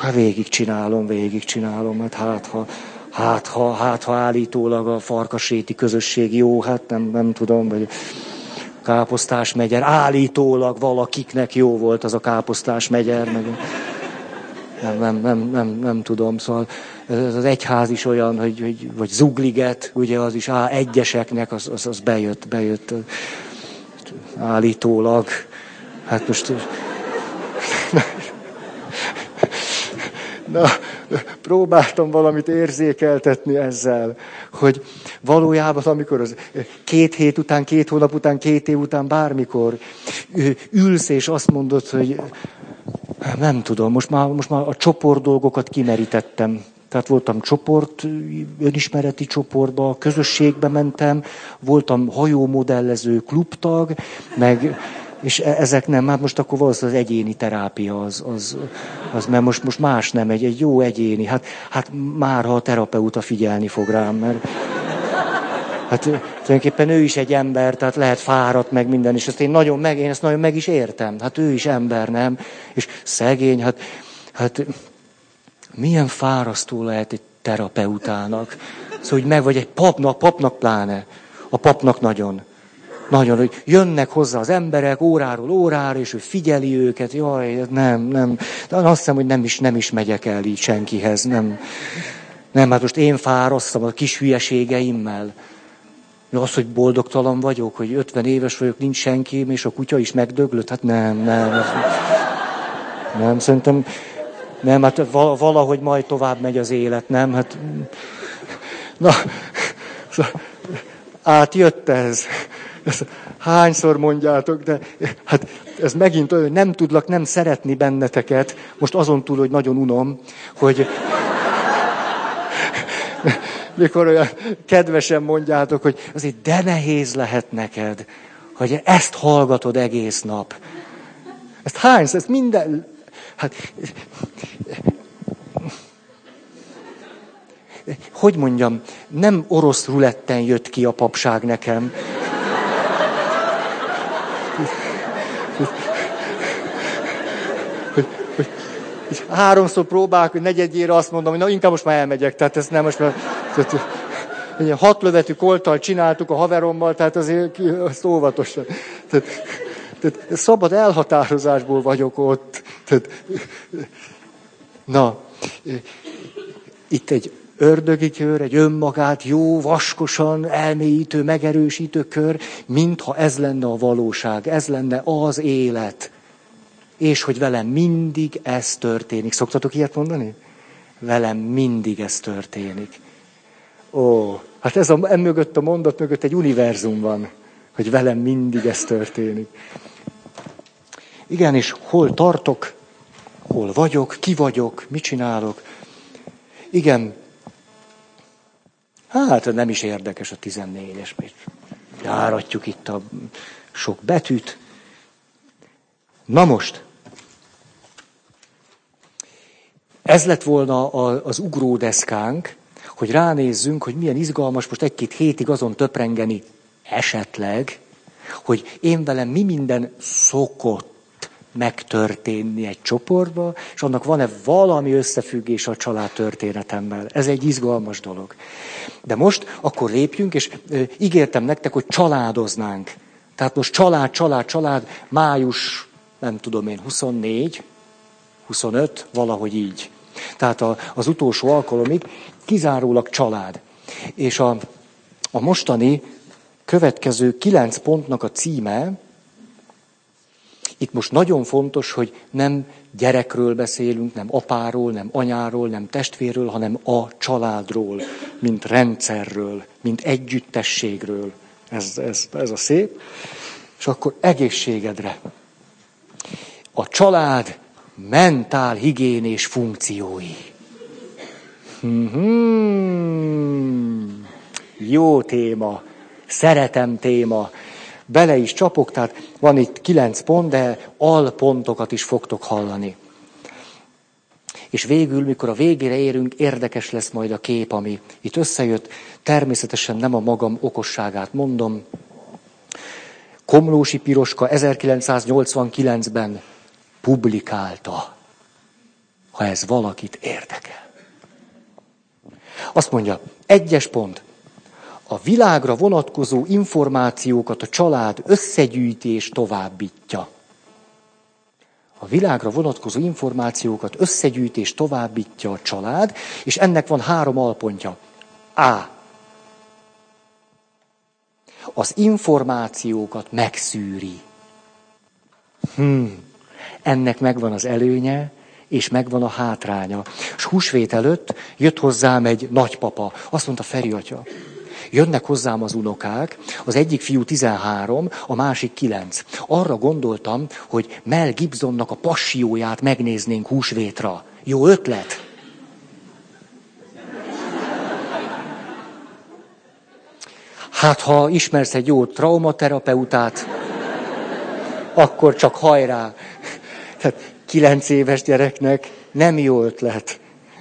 [SPEAKER 1] hát végig csinálom, végig csinálom, hát hát ha, hát ha, hát ha állítólag a farkaséti közösség jó, hát nem, nem tudom, vagy káposztás megyer, állítólag valakiknek jó volt az a káposztás megyer, meg nem, nem, nem, nem, nem tudom, szóval ez az egyház is olyan, hogy, hogy vagy zugliget, ugye az is á, egyeseknek, az, az, az bejött, bejött állítólag. Hát most... [LAUGHS] Na, próbáltam valamit érzékeltetni ezzel, hogy valójában, amikor az két hét után, két hónap után, két év után, bármikor ülsz és azt mondod, hogy nem tudom, most már, most már a csoport dolgokat kimerítettem. Tehát voltam csoport, önismereti csoportba, közösségbe mentem, voltam hajómodellező klubtag, meg és e- ezek nem, hát most akkor valószínűleg az egyéni terápia, az, az, az mert most, most más nem, egy, egy jó egyéni. Hát, hát már ha a terapeuta figyelni fog rám, mert hát tulajdonképpen ő is egy ember, tehát lehet fáradt meg minden, és ezt én nagyon meg, én ezt nagyon meg is értem. Hát ő is ember, nem? És szegény, hát, hát milyen fárasztó lehet egy terapeutának. Szóval, hogy meg vagy egy papnak, papnak pláne. A papnak nagyon. Nagyon, hogy jönnek hozzá az emberek óráról órára, és ő figyeli őket, jaj, nem, nem. De azt hiszem, hogy nem is, nem is megyek el így senkihez, nem. Nem, hát most én fárasztam a kis hülyeségeimmel. Az, hogy boldogtalan vagyok, hogy 50 éves vagyok, nincs senki, és a kutya is megdöglött, hát nem, nem. Nem, szerintem, nem, hát valahogy majd tovább megy az élet, nem? Hát, na, átjött ez. Ezt hányszor mondjátok, de hát ez megint olyan, nem tudlak nem szeretni benneteket, most azon túl, hogy nagyon unom, hogy mikor olyan kedvesen mondjátok, hogy azért de nehéz lehet neked, hogy ezt hallgatod egész nap. Ezt hányszor, ezt minden... Hát, hogy mondjam, nem orosz ruletten jött ki a papság nekem, hogy, hogy, hogy háromszor próbálok, hogy negyedjére azt mondom, hogy na inkább most már elmegyek, tehát ezt nem most már... Tehát, egy hat lövetű kolttal csináltuk a haverommal, tehát azért azt óvatosan. Tehát, tehát szabad elhatározásból vagyok ott. Tehát, na, itt egy ördögi kör, egy önmagát jó, vaskosan elmélyítő, megerősítő kör, mintha ez lenne a valóság, ez lenne az élet. És hogy velem mindig ez történik. Szoktatok ilyet mondani? Velem mindig ez történik. Ó, hát ez a, mögött a mondat mögött egy univerzum van, hogy velem mindig ez történik. Igen, és hol tartok, hol vagyok, ki vagyok, mit csinálok. Igen, Hát nem is érdekes a 14-es, mert járatjuk itt a sok betűt. Na most, ez lett volna az ugródeszkánk, hogy ránézzünk, hogy milyen izgalmas most egy-két hétig azon töprengeni esetleg, hogy én velem mi minden szokott megtörténni egy csoportba, és annak van-e valami összefüggés a család történetemmel. Ez egy izgalmas dolog. De most akkor lépjünk, és ígértem nektek, hogy családoznánk. Tehát most család, család, család, május, nem tudom én, 24, 25, valahogy így. Tehát a, az utolsó alkalomig kizárólag család. És a, a mostani következő kilenc pontnak a címe, Itt most nagyon fontos, hogy nem gyerekről beszélünk, nem apáról, nem anyáról, nem testvérről, hanem a családról, mint rendszerről, mint együttességről. Ez, ez, ez a szép. És akkor egészségedre. A család mentál higiénés funkciói. Hmm, jó téma, szeretem téma bele is csapok, tehát van itt kilenc pont, de alpontokat is fogtok hallani. És végül, mikor a végére érünk, érdekes lesz majd a kép, ami itt összejött. Természetesen nem a magam okosságát mondom. Komlósi Piroska 1989-ben publikálta, ha ez valakit érdekel. Azt mondja, egyes pont a világra vonatkozó információkat a család összegyűjti és továbbítja. A világra vonatkozó információkat összegyűjti és továbbítja a család, és ennek van három alpontja. A. Az információkat megszűri. Hmm. Ennek megvan az előnye, és megvan a hátránya. És húsvét előtt jött hozzám egy nagypapa. Azt mondta, Feri atya, Jönnek hozzám az unokák, az egyik fiú 13, a másik 9. Arra gondoltam, hogy Mel Gibsonnak a passióját megnéznénk húsvétra. Jó ötlet? Hát, ha ismersz egy jó traumaterapeutát, akkor csak hajrá. Tehát kilenc éves gyereknek nem jó ötlet.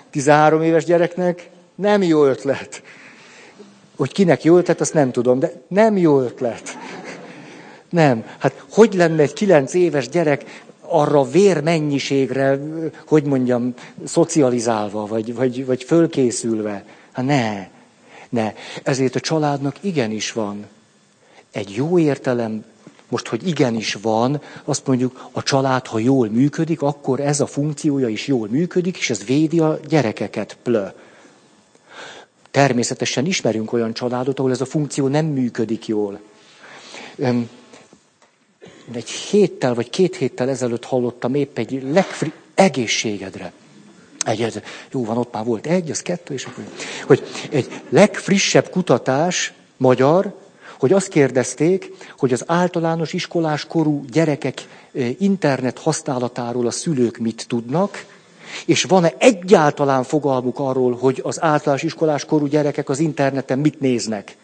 [SPEAKER 1] 13 éves gyereknek nem jó ötlet. Hogy kinek jó ötlet, azt nem tudom, de nem jó ötlet. Nem. Hát hogy lenne egy kilenc éves gyerek arra vérmennyiségre, hogy mondjam, szocializálva, vagy, vagy, vagy fölkészülve? Hát ne, ne. Ezért a családnak igenis van egy jó értelem, most, hogy igenis van, azt mondjuk, a család, ha jól működik, akkor ez a funkciója is jól működik, és ez védi a gyerekeket, plö. Természetesen ismerünk olyan családot, ahol ez a funkció nem működik jól. Egy héttel vagy két héttel ezelőtt hallottam épp egy legfri... egészségedre. Egy, jó van, ott már volt egy, az kettő, és akkor... Hogy egy legfrissebb kutatás, magyar, hogy azt kérdezték, hogy az általános iskolás korú gyerekek internet használatáról a szülők mit tudnak, és van-e egyáltalán fogalmuk arról, hogy az általános iskolás korú gyerekek az interneten mit néznek?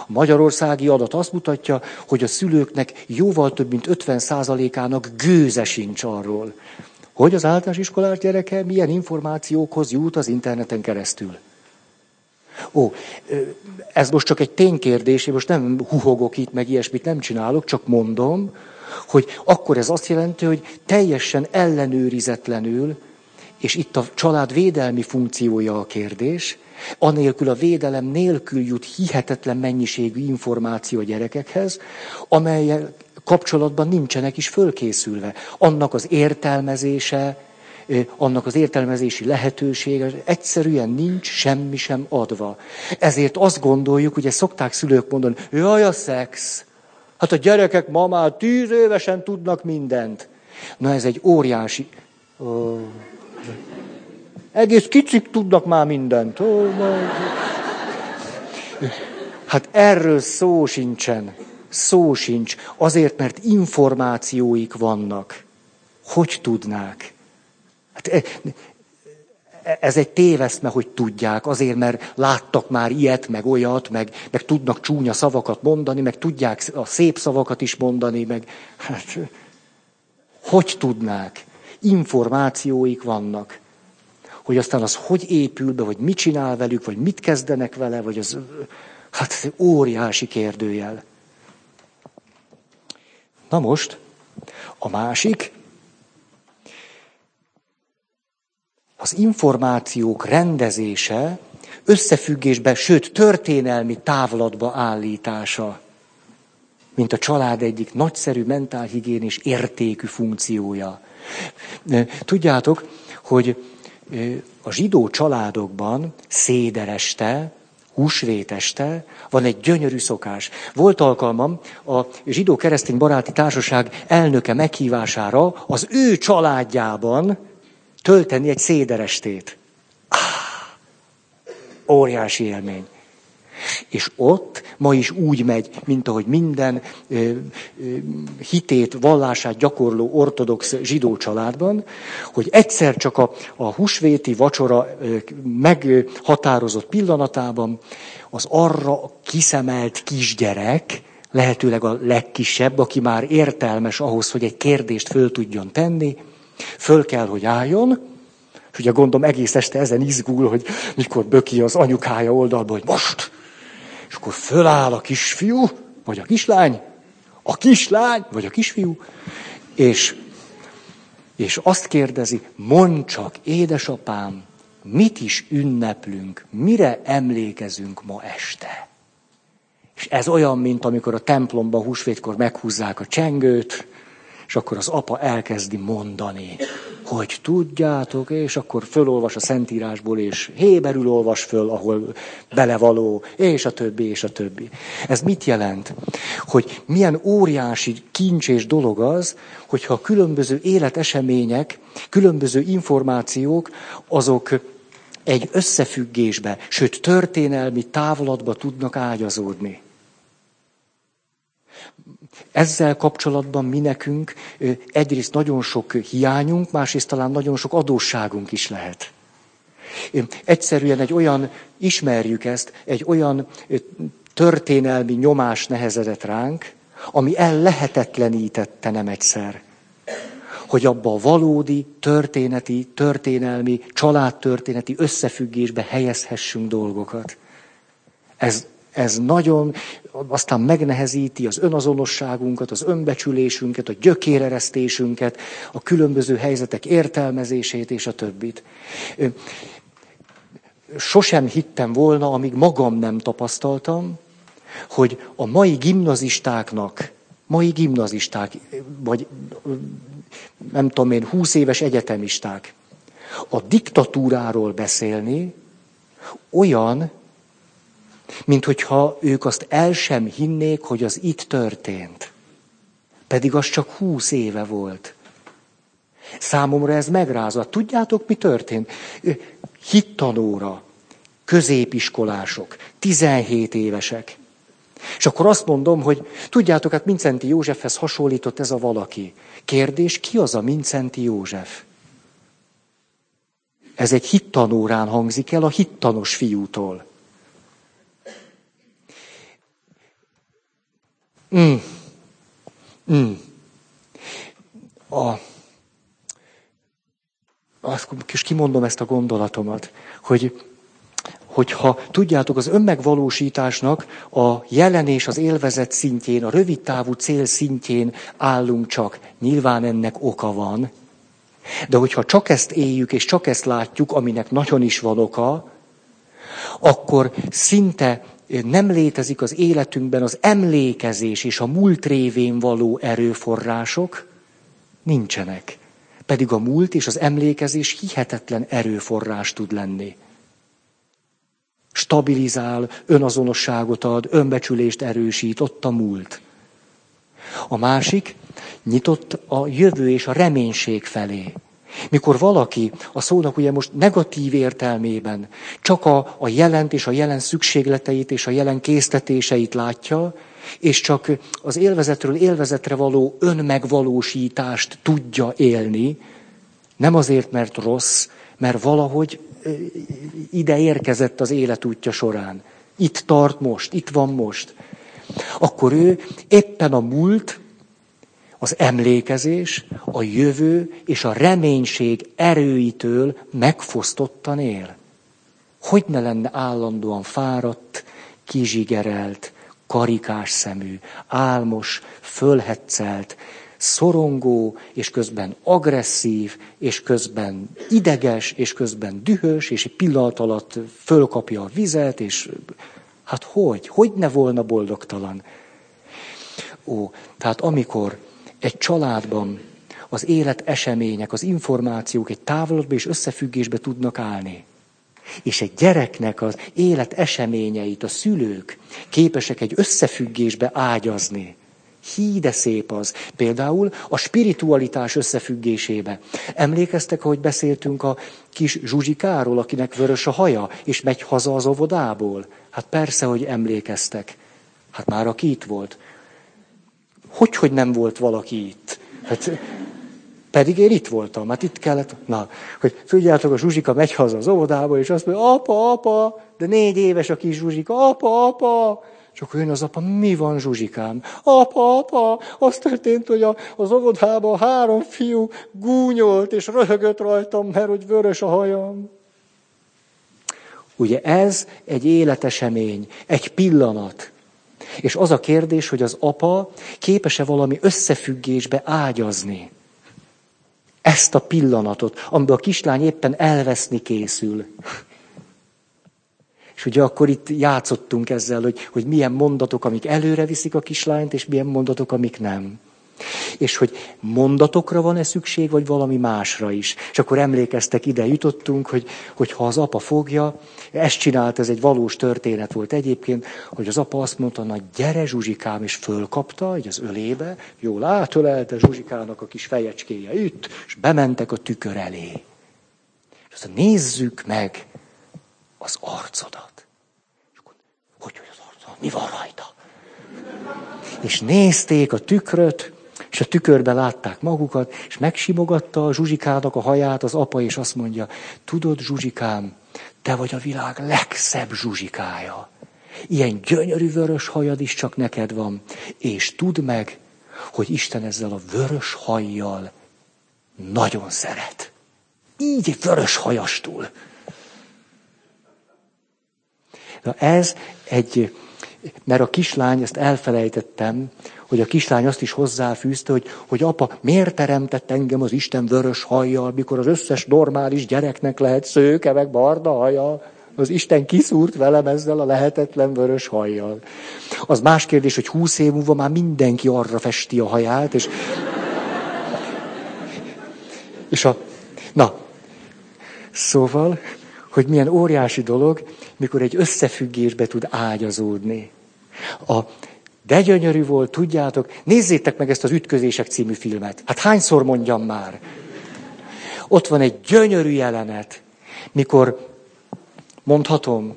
[SPEAKER 1] A magyarországi adat azt mutatja, hogy a szülőknek jóval több mint 50%-ának gőze sincs arról, hogy az általános iskolás gyereke milyen információkhoz jut az interneten keresztül. Ó, ez most csak egy ténykérdés, én most nem huhogok itt, meg ilyesmit nem csinálok, csak mondom, hogy akkor ez azt jelenti, hogy teljesen ellenőrizetlenül és itt a család védelmi funkciója a kérdés, anélkül a védelem nélkül jut hihetetlen mennyiségű információ a gyerekekhez, amelyek kapcsolatban nincsenek is fölkészülve. Annak az értelmezése, annak az értelmezési lehetősége egyszerűen nincs semmi sem adva. Ezért azt gondoljuk, ugye szokták szülők mondani, jaj a szex, hát a gyerekek ma már tíz évesen tudnak mindent. Na ez egy óriási... Oh. Egész kicsik tudnak már mindent. Hát erről szó sincsen. Szó sincs. Azért, mert információik vannak. Hogy tudnák? Hát e, ez egy téveszme, hogy tudják, azért, mert láttak már ilyet, meg olyat, meg, meg tudnak csúnya szavakat mondani, meg tudják a szép szavakat is mondani, meg hát, hogy tudnák? Információik vannak hogy aztán az hogy épül be, vagy mit csinál velük, vagy mit kezdenek vele, vagy az, hát ez óriási kérdőjel. Na most, a másik, az információk rendezése, összefüggésbe, sőt történelmi távlatba állítása, mint a család egyik nagyszerű mentálhigiénis értékű funkciója. Tudjátok, hogy a zsidó családokban szédereste húsvét este van egy gyönyörű szokás. Volt alkalmam a zsidó keresztény baráti társaság elnöke meghívására az ő családjában tölteni egy széderestét. Ah, óriási élmény. És ott ma is úgy megy, mint ahogy minden ö, ö, hitét, vallását gyakorló ortodox zsidó családban, hogy egyszer csak a, a húsvéti vacsora ö, meghatározott pillanatában az arra kiszemelt kisgyerek, lehetőleg a legkisebb, aki már értelmes ahhoz, hogy egy kérdést föl tudjon tenni, föl kell, hogy álljon, és ugye gondolom egész este ezen izgul, hogy mikor böki az anyukája oldalba, hogy most, és akkor föláll a kisfiú, vagy a kislány, a kislány, vagy a kisfiú, és, és azt kérdezi, mondd csak, édesapám, mit is ünneplünk, mire emlékezünk ma este? És ez olyan, mint amikor a templomban húsvétkor meghúzzák a csengőt, és akkor az apa elkezdi mondani, hogy tudjátok, és akkor fölolvas a Szentírásból, és héberül olvas föl, ahol belevaló, és a többi, és a többi. Ez mit jelent? Hogy milyen óriási kincs és dolog az, hogyha a különböző életesemények, különböző információk, azok egy összefüggésbe, sőt történelmi távlatba tudnak ágyazódni. Ezzel kapcsolatban mi nekünk egyrészt nagyon sok hiányunk, másrészt talán nagyon sok adósságunk is lehet. Egyszerűen egy olyan, ismerjük ezt, egy olyan történelmi nyomás nehezedett ránk, ami ellehetetlenítette nem egyszer, hogy abba a valódi, történeti, történelmi, családtörténeti összefüggésbe helyezhessünk dolgokat. Ez ez nagyon, aztán megnehezíti az önazonosságunkat, az önbecsülésünket, a gyökéreresztésünket, a különböző helyzetek értelmezését és a többit. Sosem hittem volna, amíg magam nem tapasztaltam, hogy a mai gimnazistáknak, mai gimnazisták, vagy nem tudom én, húsz éves egyetemisták, a diktatúráról beszélni olyan, mint hogyha ők azt el sem hinnék, hogy az itt történt. Pedig az csak húsz éve volt. Számomra ez megrázott. Tudjátok, mi történt? Hittanóra, középiskolások, 17 évesek. És akkor azt mondom, hogy tudjátok, hát Mincenti Józsefhez hasonlított ez a valaki. Kérdés, ki az a Mincenti József? Ez egy hittanórán hangzik el a hittanos fiútól. Mm. Mm. A, azt kis kimondom ezt a gondolatomat, hogy hogyha tudjátok, az önmegvalósításnak a jelen és az élvezet szintjén, a rövid távú cél szintjén állunk csak. Nyilván ennek oka van. De hogyha csak ezt éljük, és csak ezt látjuk, aminek nagyon is van oka, akkor szinte nem létezik az életünkben az emlékezés és a múlt révén való erőforrások, nincsenek. Pedig a múlt és az emlékezés hihetetlen erőforrás tud lenni. Stabilizál, önazonosságot ad, önbecsülést erősít, ott a múlt. A másik nyitott a jövő és a reménység felé. Mikor valaki a szónak ugye most negatív értelmében csak a, a jelent és a jelen szükségleteit és a jelen késztetéseit látja, és csak az élvezetről élvezetre való önmegvalósítást tudja élni, nem azért, mert rossz, mert valahogy ide érkezett az életútja során. Itt tart most, itt van most. Akkor ő éppen a múlt az emlékezés, a jövő és a reménység erőitől megfosztottan él. Hogy ne lenne állandóan fáradt, kizsigerelt, karikás szemű, álmos, fölhetszelt, szorongó, és közben agresszív, és közben ideges, és közben dühös, és egy pillanat alatt fölkapja a vizet, és hát hogy? Hogy ne volna boldogtalan? Ó, tehát amikor egy családban az élet események, az információk egy távolodba és összefüggésbe tudnak állni. És egy gyereknek az élet eseményeit a szülők képesek egy összefüggésbe ágyazni. Hí, de szép az. Például a spiritualitás összefüggésébe. Emlékeztek, ahogy beszéltünk a kis Zsuzsikáról, akinek vörös a haja, és megy haza az óvodából? Hát persze, hogy emlékeztek. Hát már aki itt volt. Hogy, hogy nem volt valaki itt? Hát, pedig én itt voltam, hát itt kellett, na, hogy figyeljetek, a Zsuzsika megy haza az óvodába, és azt mondja, apa, apa, de négy éves a kis Zsuzsika, apa, apa, és akkor jön az apa, mi van Zsuzsikám? Apa, apa, az történt, hogy a, az óvodában három fiú gúnyolt, és röhögött rajtam, mert hogy vörös a hajam. Ugye ez egy életesemény, egy pillanat. És az a kérdés, hogy az apa képes-e valami összefüggésbe ágyazni ezt a pillanatot, amiben a kislány éppen elveszni készül. És ugye akkor itt játszottunk ezzel, hogy, hogy milyen mondatok, amik előre viszik a kislányt, és milyen mondatok, amik nem. És hogy mondatokra van-e szükség, vagy valami másra is. És akkor emlékeztek, ide jutottunk, hogy, hogy ha az apa fogja, ezt csinált, ez egy valós történet volt egyébként, hogy az apa azt mondta, na gyere Zsuzsikám, és fölkapta, így az ölébe, jól átölelte Zsuzsikának a kis fejecskéje itt, és bementek a tükör elé. És azt nézzük meg az arcodat. És akkor, hogy, hogy az arcodat? Mi van rajta? És nézték a tükröt, és a tükörbe látták magukat, és megsimogatta a Zsuzsikának a haját az apa, és azt mondja, tudod, Zsuzsikám, te vagy a világ legszebb Zsuzsikája. Ilyen gyönyörű vörös hajad is csak neked van. És tudd meg, hogy Isten ezzel a vörös hajjal nagyon szeret. Így vörös hajastul. Na ez egy, mert a kislány, ezt elfelejtettem, hogy a kislány azt is hozzáfűzte, hogy, hogy apa, miért teremtett engem az Isten vörös hajjal, mikor az összes normális gyereknek lehet szőke, meg barna haja. Az Isten kiszúrt velem ezzel a lehetetlen vörös hajjal. Az más kérdés, hogy húsz év múlva már mindenki arra festi a haját, és... És a... Na, szóval, hogy milyen óriási dolog, mikor egy összefüggésbe tud ágyazódni. A de gyönyörű volt, tudjátok, nézzétek meg ezt az Ütközések című filmet. Hát hányszor mondjam már? Ott van egy gyönyörű jelenet, mikor mondhatom,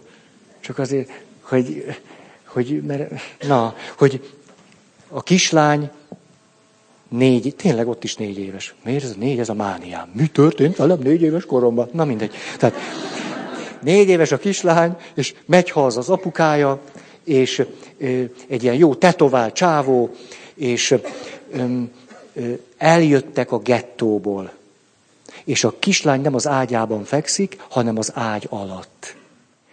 [SPEAKER 1] csak azért, hogy, hogy mert, na, hogy a kislány négy, tényleg ott is négy éves. Miért ez négy, ez a mániám? Mi történt velem négy éves koromban? Na mindegy. Tehát négy éves a kislány, és megy haza az apukája, és egy ilyen jó tetovált csávó, és eljöttek a gettóból. És a kislány nem az ágyában fekszik, hanem az ágy alatt.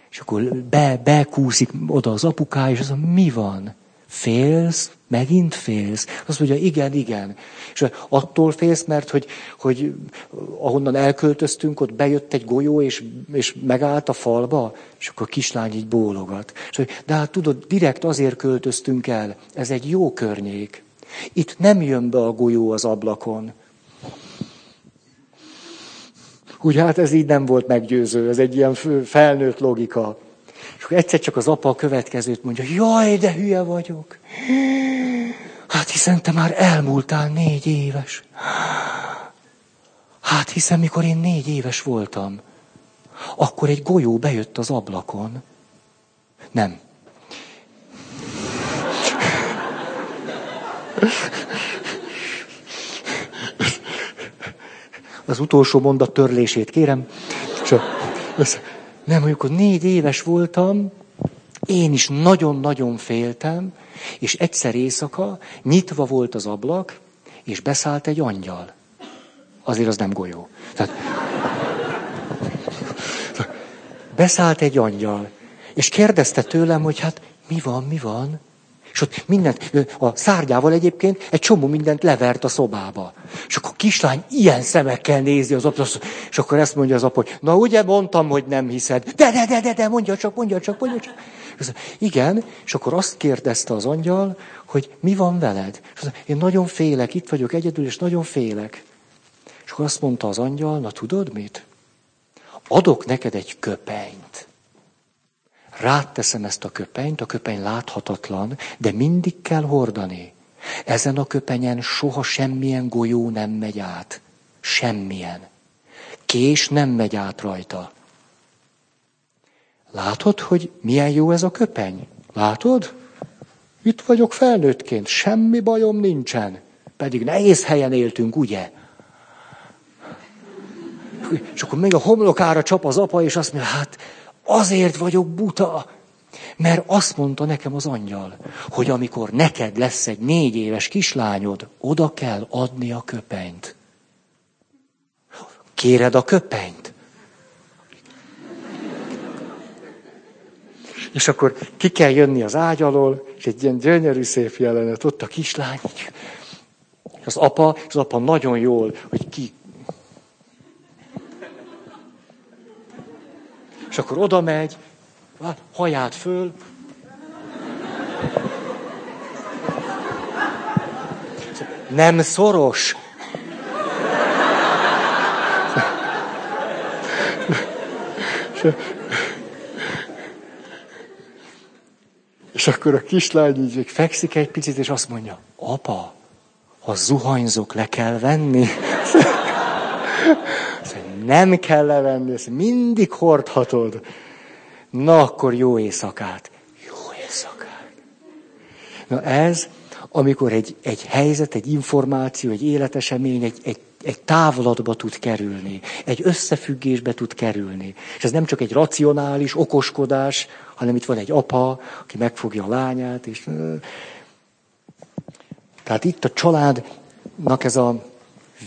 [SPEAKER 1] És akkor be, bekúszik oda az apukája, és az mi van? Félsz? Megint félsz? Azt mondja, igen, igen. És attól félsz, mert hogy, hogy ahonnan elköltöztünk, ott bejött egy golyó, és, és megállt a falba, és akkor a kislány így bólogat. És hogy, de hát tudod, direkt azért költöztünk el, ez egy jó környék. Itt nem jön be a golyó az ablakon. Úgy hát ez így nem volt meggyőző, ez egy ilyen felnőtt logika. És akkor egyszer csak az apa a következőt mondja, jaj, de hülye vagyok. Hát hiszen te már elmúltál négy éves. Hát hiszen mikor én négy éves voltam, akkor egy golyó bejött az ablakon. Nem. Az utolsó mondat törlését kérem. Csak, nem, amikor négy éves voltam, én is nagyon-nagyon féltem, és egyszer éjszaka nyitva volt az ablak, és beszállt egy angyal. Azért az nem golyó. Tehát, beszállt egy angyal, és kérdezte tőlem, hogy hát mi van, mi van? És ott mindent, a szárnyával egyébként egy csomó mindent levert a szobába. És akkor a kislány ilyen szemekkel nézi az apa, és akkor ezt mondja az apa, hogy na ugye mondtam, hogy nem hiszed. De, de, de, de, de, mondja csak, mondja csak, mondja csak. És igen, és akkor azt kérdezte az angyal, hogy mi van veled? És az, én nagyon félek, itt vagyok egyedül, és nagyon félek. És akkor azt mondta az angyal, na tudod mit? adok neked egy köpenyt. Ráteszem ezt a köpenyt, a köpeny láthatatlan, de mindig kell hordani. Ezen a köpenyen soha semmilyen golyó nem megy át. Semmilyen. Kés nem megy át rajta. Látod, hogy milyen jó ez a köpeny? Látod? Itt vagyok felnőttként, semmi bajom nincsen. Pedig nehéz helyen éltünk, ugye? És akkor még a homlokára csap az apa, és azt mondja, hát azért vagyok buta, mert azt mondta nekem az angyal, hogy amikor neked lesz egy négy éves kislányod, oda kell adni a köpenyt. Kéred a köpenyt? És akkor ki kell jönni az ágy alól, és egy ilyen gyönyörű szép jelenet, ott a kislány, az apa, az apa nagyon jól, hogy ki. És akkor oda megy, haját föl, nem szoros. És akkor a kislány így fekszik egy picit, és azt mondja, apa, ha zuhanyzok, le kell venni. Nem kell levenni, ezt mindig hordhatod. Na akkor jó éjszakát. Jó éjszakát. Na ez, amikor egy, egy helyzet, egy információ, egy életesemény, egy, egy, egy távlatba tud kerülni, egy összefüggésbe tud kerülni. És ez nem csak egy racionális okoskodás, hanem itt van egy apa, aki megfogja a lányát, és... Tehát itt a családnak ez a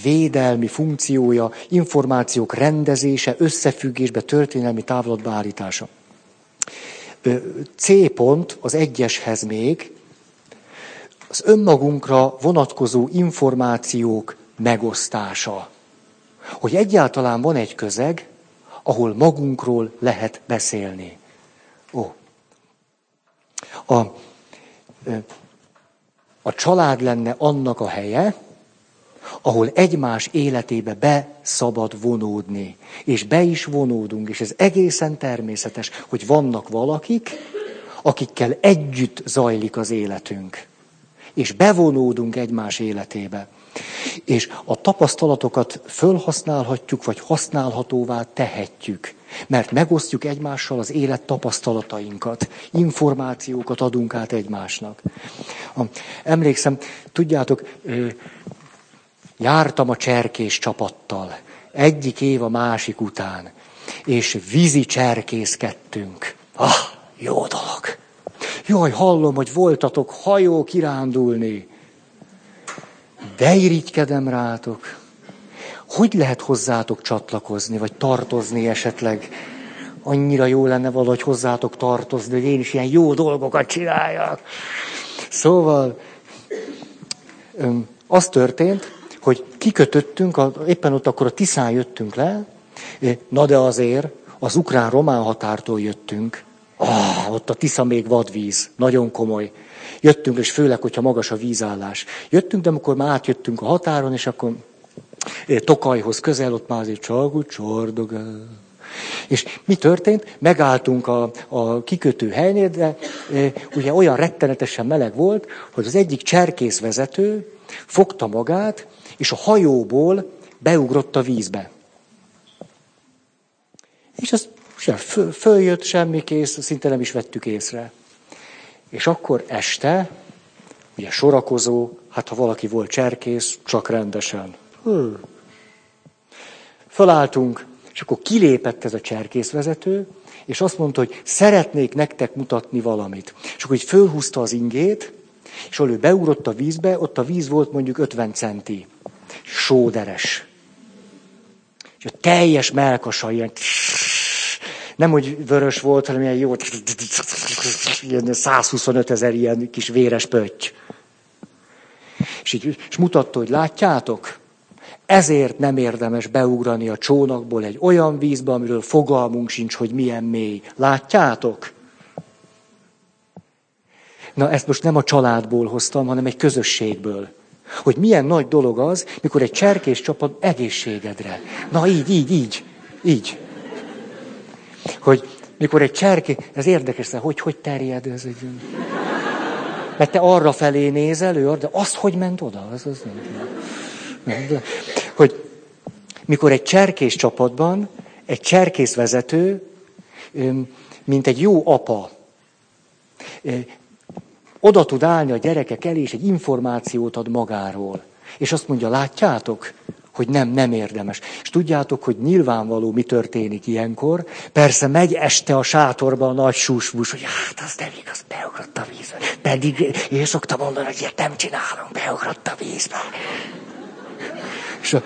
[SPEAKER 1] védelmi funkciója, információk rendezése, összefüggésbe, történelmi távlatba állítása. C pont az egyeshez még, az önmagunkra vonatkozó információk megosztása. Hogy egyáltalán van egy közeg, ahol magunkról lehet beszélni. Ó. A, a család lenne annak a helye, ahol egymás életébe be szabad vonódni. És be is vonódunk, és ez egészen természetes, hogy vannak valakik, akikkel együtt zajlik az életünk. És bevonódunk egymás életébe. És a tapasztalatokat fölhasználhatjuk, vagy használhatóvá tehetjük. Mert megosztjuk egymással az élet tapasztalatainkat, információkat adunk át egymásnak. Emlékszem, tudjátok, Jártam a cserkés csapattal, egyik év a másik után, és vízi cserkészkedtünk. Ah, jó dolog. Jaj, hallom, hogy voltatok hajó kirándulni. De irigykedem rátok. Hogy lehet hozzátok csatlakozni, vagy tartozni esetleg? Annyira jó lenne valahogy hozzátok tartozni, hogy én is ilyen jó dolgokat csináljak. Szóval, az történt, hogy kikötöttünk, a, éppen ott akkor a Tiszán jöttünk le, na de azért az ukrán-román határtól jöttünk. Ah, ott a Tisza még vadvíz, nagyon komoly. Jöttünk, és főleg, hogyha magas a vízállás. Jöttünk, de amikor már átjöttünk a határon, és akkor Tokajhoz közel, ott már azért csalgó, csordogál. És mi történt? Megálltunk a, a kikötő helynél, de e, ugye olyan rettenetesen meleg volt, hogy az egyik cserkészvezető fogta magát, és a hajóból beugrott a vízbe. És az sem föl, följött, semmi kész, szinte nem is vettük észre. És akkor este, ugye sorakozó, hát ha valaki volt cserkész, csak rendesen. Hű. Fölálltunk, és akkor kilépett ez a cserkészvezető, és azt mondta, hogy szeretnék nektek mutatni valamit. És akkor így fölhúzta az ingét, és ahol ő beugrott a vízbe, ott a víz volt mondjuk 50 centi sóderes. És a teljes melkasa ilyen, nem hogy vörös volt, hanem ilyen jó, ilyen 125 ezer ilyen kis véres pötty. És, így, és mutatta, hogy látjátok, ezért nem érdemes beugrani a csónakból egy olyan vízbe, amiről fogalmunk sincs, hogy milyen mély. Látjátok? Na, ezt most nem a családból hoztam, hanem egy közösségből. Hogy milyen nagy dolog az, mikor egy cserkés csapat egészségedre. Na így, így, így, így. hogy mikor egy cserké, ez érdekes, hogy hogy terjed ez egy... Mert te arra felé nézel, ő de az hogy ment oda? Az, az nem, nem, nem. Hogy mikor egy cserkész csapatban egy cserkész vezető, mint egy jó apa, oda tud állni a gyerekek elé, és egy információt ad magáról. És azt mondja, látjátok, hogy nem, nem érdemes. És tudjátok, hogy nyilvánvaló, mi történik ilyenkor. Persze megy este a sátorba a nagy susmus, hogy hát az nem igaz, beugrott a vízbe. Pedig én szoktam mondani, hogy ilyet nem csinálunk, beugrott a vízbe. És a,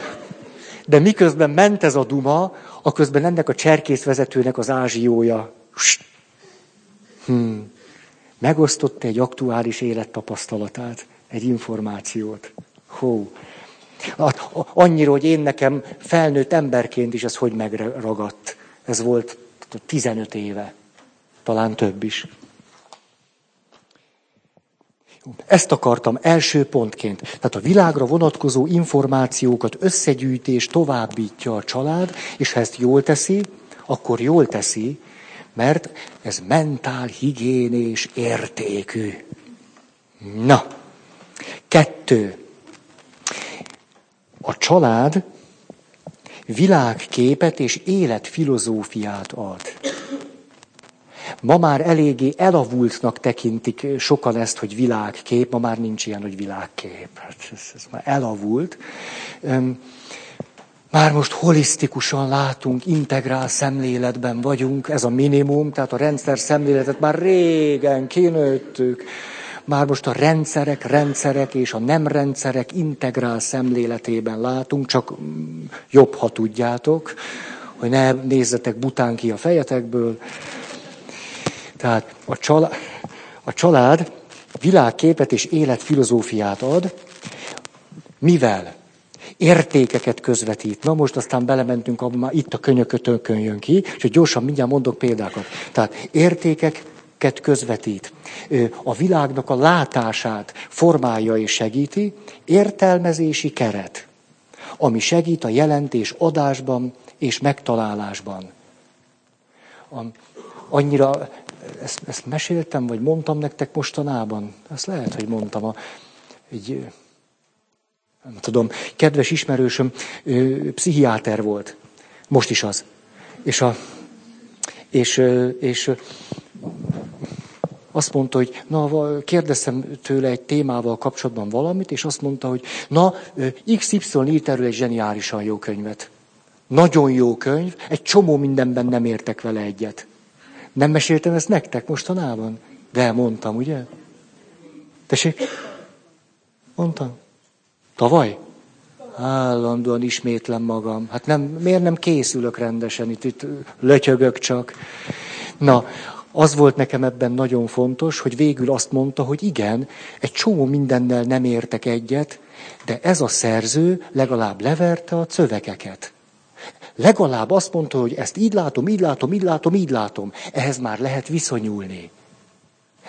[SPEAKER 1] de miközben ment ez a duma, a közben ennek a cserkészvezetőnek az ázsiója. Hmm. Megosztotta egy aktuális élettapasztalatát, egy információt. Hó. Annyira, hogy én nekem felnőtt emberként is ez hogy megragadt. Ez volt 15 éve, talán több is. Ezt akartam első pontként. Tehát a világra vonatkozó információkat összegyűjtés továbbítja a család, és ha ezt jól teszi, akkor jól teszi, mert ez mentál higiénés értékű. Na, kettő. A család világképet és életfilozófiát ad. Ma már eléggé elavultnak tekintik sokan ezt, hogy világkép, ma már nincs ilyen, hogy világkép. Hát ez, ez már elavult. Már most holisztikusan látunk, integrál szemléletben vagyunk, ez a minimum, tehát a rendszer szemléletet már régen kinőttük. Már most a rendszerek, rendszerek és a nem rendszerek integrál szemléletében látunk, csak jobb, ha tudjátok, hogy ne nézzetek bután ki a fejetekből. Tehát a család, a család világképet és életfilozófiát ad, mivel értékeket közvetít. Na most aztán belementünk, abban már itt a könyökötönkön jön ki, és hogy gyorsan mindjárt mondok példákat. Tehát értékeket közvetít. A világnak a látását formálja és segíti, értelmezési keret, ami segít a jelentés adásban és megtalálásban. Annyira ezt, ezt meséltem, vagy mondtam nektek mostanában? Ezt lehet, hogy mondtam. A, egy, nem tudom, kedves ismerősöm ö, pszichiáter volt. Most is az. És, a, és, és azt mondta, hogy na, kérdeztem tőle egy témával kapcsolatban valamit, és azt mondta, hogy na, XY írt erről egy zseniálisan jó könyvet. Nagyon jó könyv, egy csomó mindenben nem értek vele egyet. Nem meséltem ezt nektek mostanában? De mondtam, ugye? Tessék? Mondtam. Tavaly? Állandóan ismétlem magam. Hát nem, miért nem készülök rendesen, itt, itt lötyögök csak. Na, az volt nekem ebben nagyon fontos, hogy végül azt mondta, hogy igen, egy csomó mindennel nem értek egyet, de ez a szerző legalább leverte a szövegeket. Legalább azt mondta, hogy ezt így látom, így látom, így látom, így látom. Ehhez már lehet viszonyulni.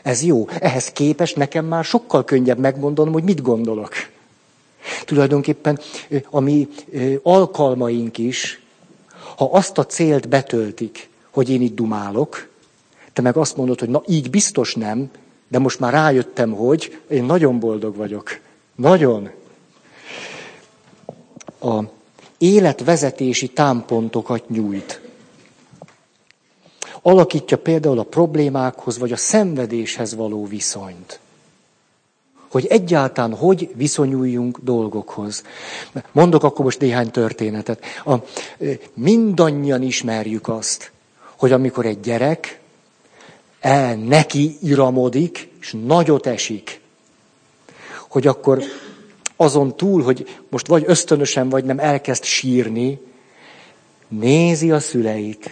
[SPEAKER 1] Ez jó. Ehhez képes nekem már sokkal könnyebb megmondanom, hogy mit gondolok. Tulajdonképpen a mi alkalmaink is, ha azt a célt betöltik, hogy én itt dumálok, te meg azt mondod, hogy na így biztos nem, de most már rájöttem, hogy én nagyon boldog vagyok. Nagyon. A életvezetési támpontokat nyújt. Alakítja például a problémákhoz vagy a szenvedéshez való viszonyt. Hogy egyáltalán hogy viszonyuljunk dolgokhoz. Mondok akkor most néhány történetet. A, mindannyian ismerjük azt, hogy amikor egy gyerek el neki iramodik, és nagyot esik, hogy akkor azon túl, hogy most vagy ösztönösen, vagy nem elkezd sírni, nézi a szüleit,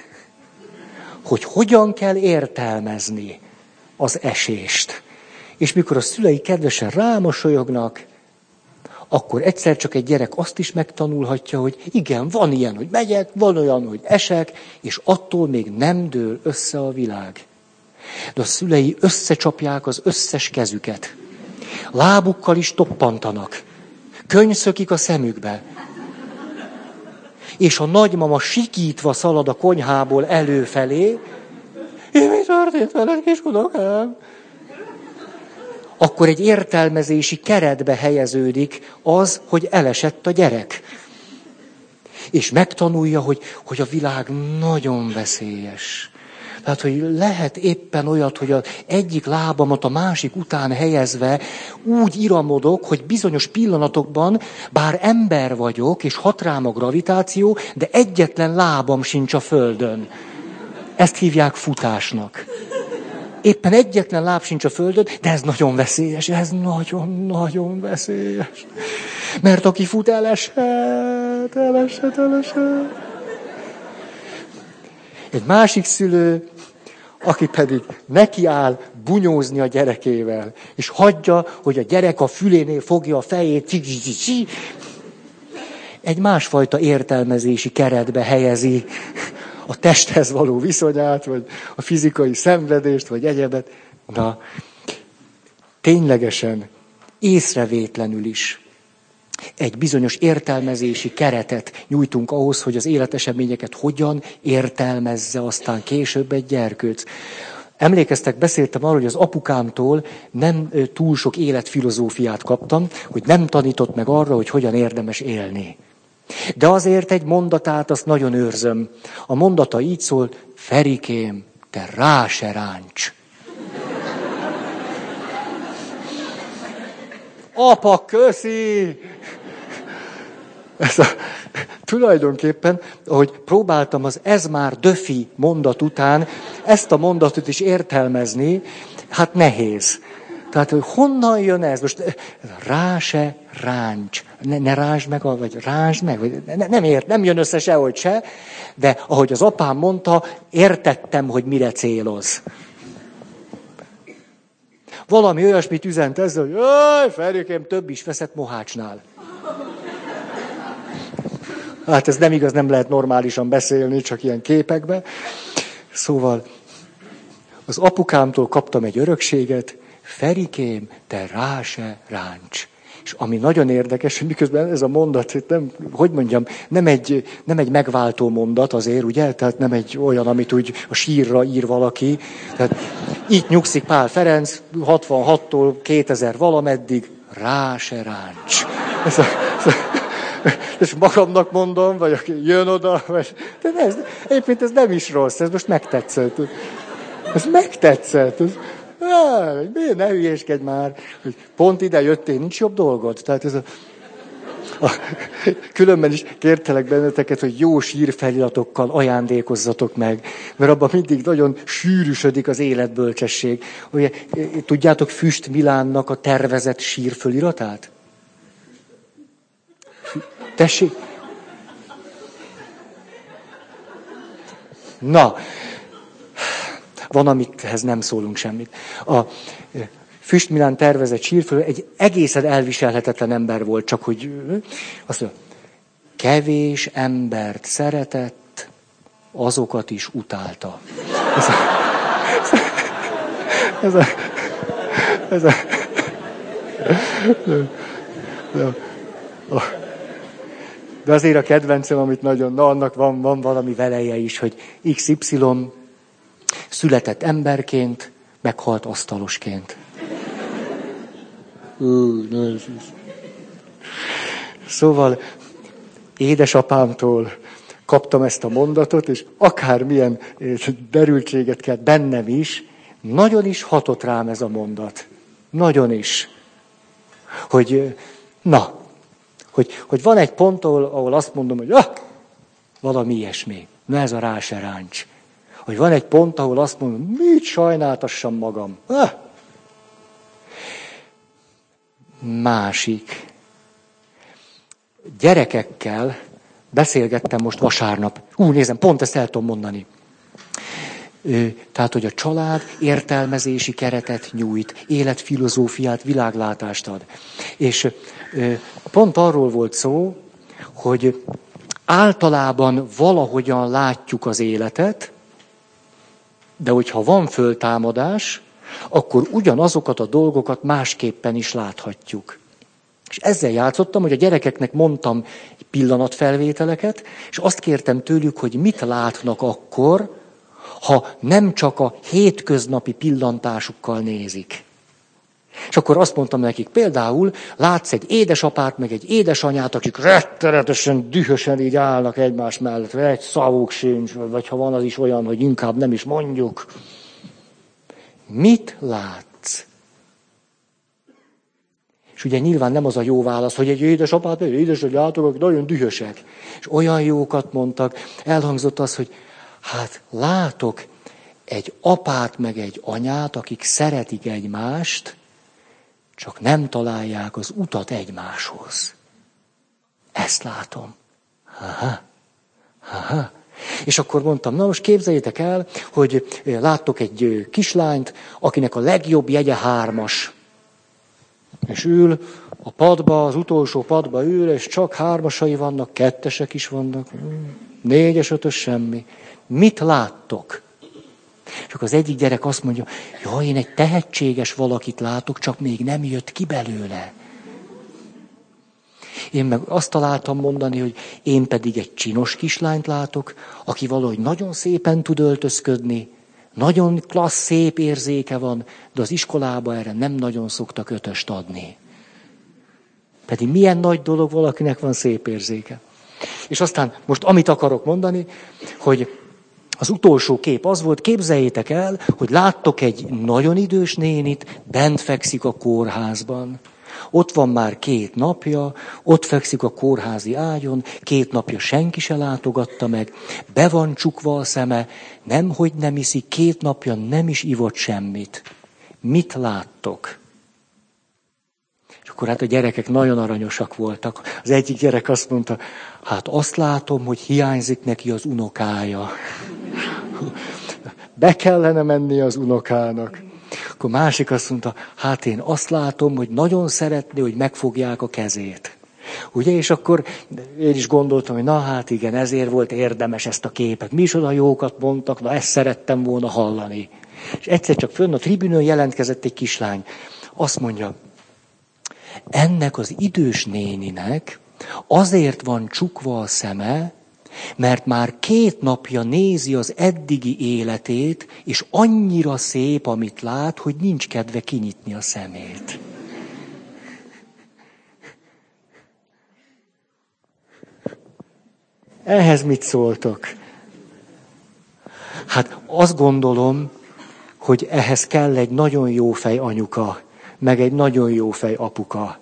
[SPEAKER 1] hogy hogyan kell értelmezni az esést. És mikor a szülei kedvesen rámosolyognak, akkor egyszer csak egy gyerek azt is megtanulhatja, hogy igen, van ilyen, hogy megyek, van olyan, hogy esek, és attól még nem dől össze a világ. De a szülei összecsapják az összes kezüket. Lábukkal is toppantanak. Könyv szökik a szemükbe. és a nagymama sikítva szalad a konyhából előfelé, és mi történt veled, kis unokám? Akkor egy értelmezési keretbe helyeződik az, hogy elesett a gyerek. És megtanulja, hogy, hogy a világ nagyon veszélyes. Tehát, hogy lehet éppen olyat, hogy az egyik lábamat a másik után helyezve úgy iramodok, hogy bizonyos pillanatokban, bár ember vagyok, és hat rám a gravitáció, de egyetlen lábam sincs a földön. Ezt hívják futásnak. Éppen egyetlen láb sincs a földön, de ez nagyon veszélyes, ez nagyon-nagyon veszélyes. Mert aki fut, eleshet, eleshet, eleshet. Egy másik szülő, aki pedig nekiáll bunyózni a gyerekével, és hagyja, hogy a gyerek a fülénél fogja a fejét, egy másfajta értelmezési keretbe helyezi a testhez való viszonyát, vagy a fizikai szenvedést, vagy egyebet. Na, ténylegesen, észrevétlenül is egy bizonyos értelmezési keretet nyújtunk ahhoz, hogy az életeseményeket hogyan értelmezze aztán később egy gyerkőc. Emlékeztek, beszéltem arról, hogy az apukámtól nem túl sok életfilozófiát kaptam, hogy nem tanított meg arra, hogy hogyan érdemes élni. De azért egy mondatát azt nagyon őrzöm. A mondata így szól, Ferikém, te rá se ráncs. Apa, köszi! Ez a, tulajdonképpen, ahogy próbáltam az ez már döfi mondat után ezt a mondatot is értelmezni, hát nehéz. Tehát, hogy honnan jön ez? Most rá se ráncs. Ne, ne ráncs meg, vagy ráncs meg. Vagy ne, nem ért, nem jön össze sehogy se, de ahogy az apám mondta, értettem, hogy mire céloz. Valami olyasmit üzent ezzel, hogy jaj, Ferikém, több is veszett Mohácsnál. Hát ez nem igaz, nem lehet normálisan beszélni, csak ilyen képekbe. Szóval az apukámtól kaptam egy örökséget, Ferikém, te rá se ráncs. És ami nagyon érdekes, hogy miközben ez a mondat, nem, hogy mondjam, nem egy, nem egy megváltó mondat azért, ugye? Tehát nem egy olyan, amit úgy a sírra ír valaki. Tehát itt nyugszik Pál Ferenc, 66-tól 2000 valameddig, rá se ráncs. Ez a, ez a, és magamnak mondom, vagy aki jön oda, vagy... De ez, egyébként ez nem is rossz, ez most megtetszett. Ez megtetszett. Ez, miért ne hülyéskedj már, hogy pont ide jöttél, nincs jobb dolgod. Tehát ez a, különben is kértelek benneteket, hogy jó sírfeliratokkal ajándékozzatok meg, mert abban mindig nagyon sűrűsödik az életbölcsesség. Ugye, tudjátok Füst Milánnak a tervezett sírföliratát? Tessék? Na, van, amithez nem szólunk semmit. A Füstmilán tervezett sírföl egy egészen elviselhetetlen ember volt, csak hogy azt mondja, kevés embert szeretett, azokat is utálta. Ez a, ez a, ez a de azért a kedvencem, amit nagyon, na annak van, van valami veleje is, hogy XY született emberként, meghalt asztalosként. Szóval édesapámtól kaptam ezt a mondatot, és akármilyen eh, derültséget kell bennem is, nagyon is hatott rám ez a mondat. Nagyon is. Hogy, eh, na, hogy, hogy van egy pont, ahol, ahol azt mondom, hogy ah, valami ilyesmi. Na ez a rá se ráncs. Hogy van egy pont, ahol azt mondom, mit sajnáltassam magam. Ah. Másik. Gyerekekkel beszélgettem most vasárnap. Ú, nézem, pont ezt el tudom mondani. Tehát, hogy a család értelmezési keretet nyújt, életfilozófiát, világlátást ad. És pont arról volt szó, hogy általában valahogyan látjuk az életet, de hogyha van föltámadás, akkor ugyanazokat a dolgokat másképpen is láthatjuk. És ezzel játszottam, hogy a gyerekeknek mondtam pillanatfelvételeket, és azt kértem tőlük, hogy mit látnak akkor, ha nem csak a hétköznapi pillantásukkal nézik. És akkor azt mondtam nekik, például látsz egy édesapát, meg egy édesanyát, akik rettenetesen, dühösen így állnak egymás mellett, egy szavuk sincs, vagy ha van az is olyan, hogy inkább nem is mondjuk. Mit látsz? És ugye nyilván nem az a jó válasz, hogy egy édesapát, egy édesanyátok, akik nagyon dühösek. És olyan jókat mondtak. Elhangzott az, hogy hát látok egy apát, meg egy anyát, akik szeretik egymást, csak nem találják az utat egymáshoz. Ezt látom. Aha, aha. És akkor mondtam, na most képzeljétek el, hogy láttok egy kislányt, akinek a legjobb jegye hármas. És ül a padba, az utolsó padba ül, és csak hármasai vannak, kettesek is vannak, négyes, ötös, semmi. Mit láttok? Csak az egyik gyerek azt mondja, jaj, én egy tehetséges valakit látok, csak még nem jött ki belőle. Én meg azt találtam mondani, hogy én pedig egy csinos kislányt látok, aki valahogy nagyon szépen tud öltözködni, nagyon klassz, szép érzéke van, de az iskolába erre nem nagyon szoktak ötöst adni. Pedig milyen nagy dolog valakinek van szép érzéke. És aztán most amit akarok mondani, hogy az utolsó kép az volt, képzeljétek el, hogy láttok egy nagyon idős nénit, bent fekszik a kórházban. Ott van már két napja, ott fekszik a kórházi ágyon, két napja senki se látogatta meg, be van csukva a szeme, nem, hogy nem iszik, két napja nem is ivott semmit. Mit láttok? És akkor hát a gyerekek nagyon aranyosak voltak. Az egyik gyerek azt mondta, hát azt látom, hogy hiányzik neki az unokája. Be kellene menni az unokának. Akkor másik azt mondta, hát én azt látom, hogy nagyon szeretné, hogy megfogják a kezét. Ugye, és akkor én is gondoltam, hogy na hát igen, ezért volt érdemes ezt a képet. Mi is oda jókat mondtak, na ezt szerettem volna hallani. És egyszer csak fönn a tribünön jelentkezett egy kislány. Azt mondja, ennek az idős néninek azért van csukva a szeme, mert már két napja nézi az eddigi életét, és annyira szép, amit lát, hogy nincs kedve kinyitni a szemét. Ehhez mit szóltok? Hát azt gondolom, hogy ehhez kell egy nagyon jó fej anyuka, meg egy nagyon jó fej apuka.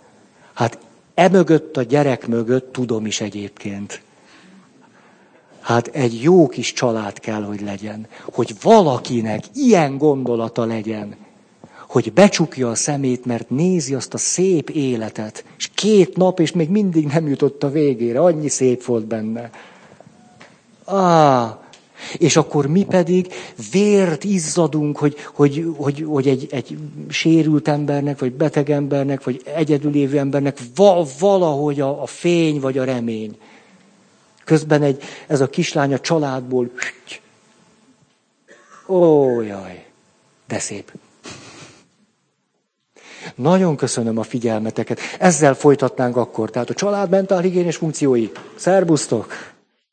[SPEAKER 1] Hát emögött a gyerek mögött tudom is egyébként. Hát egy jó kis család kell, hogy legyen. Hogy valakinek ilyen gondolata legyen, hogy becsukja a szemét, mert nézi azt a szép életet, és két nap, és még mindig nem jutott a végére, annyi szép volt benne. Á, és akkor mi pedig vért izzadunk, hogy, hogy, hogy, hogy egy, egy sérült embernek, vagy beteg embernek, vagy egyedülévő embernek valahogy a, a fény vagy a remény. Közben egy, ez a kislány a családból, ó, jaj, de szép. Nagyon köszönöm a figyelmeteket. Ezzel folytatnánk akkor. Tehát a család mentálhigiénés funkciói. Szerbusztok!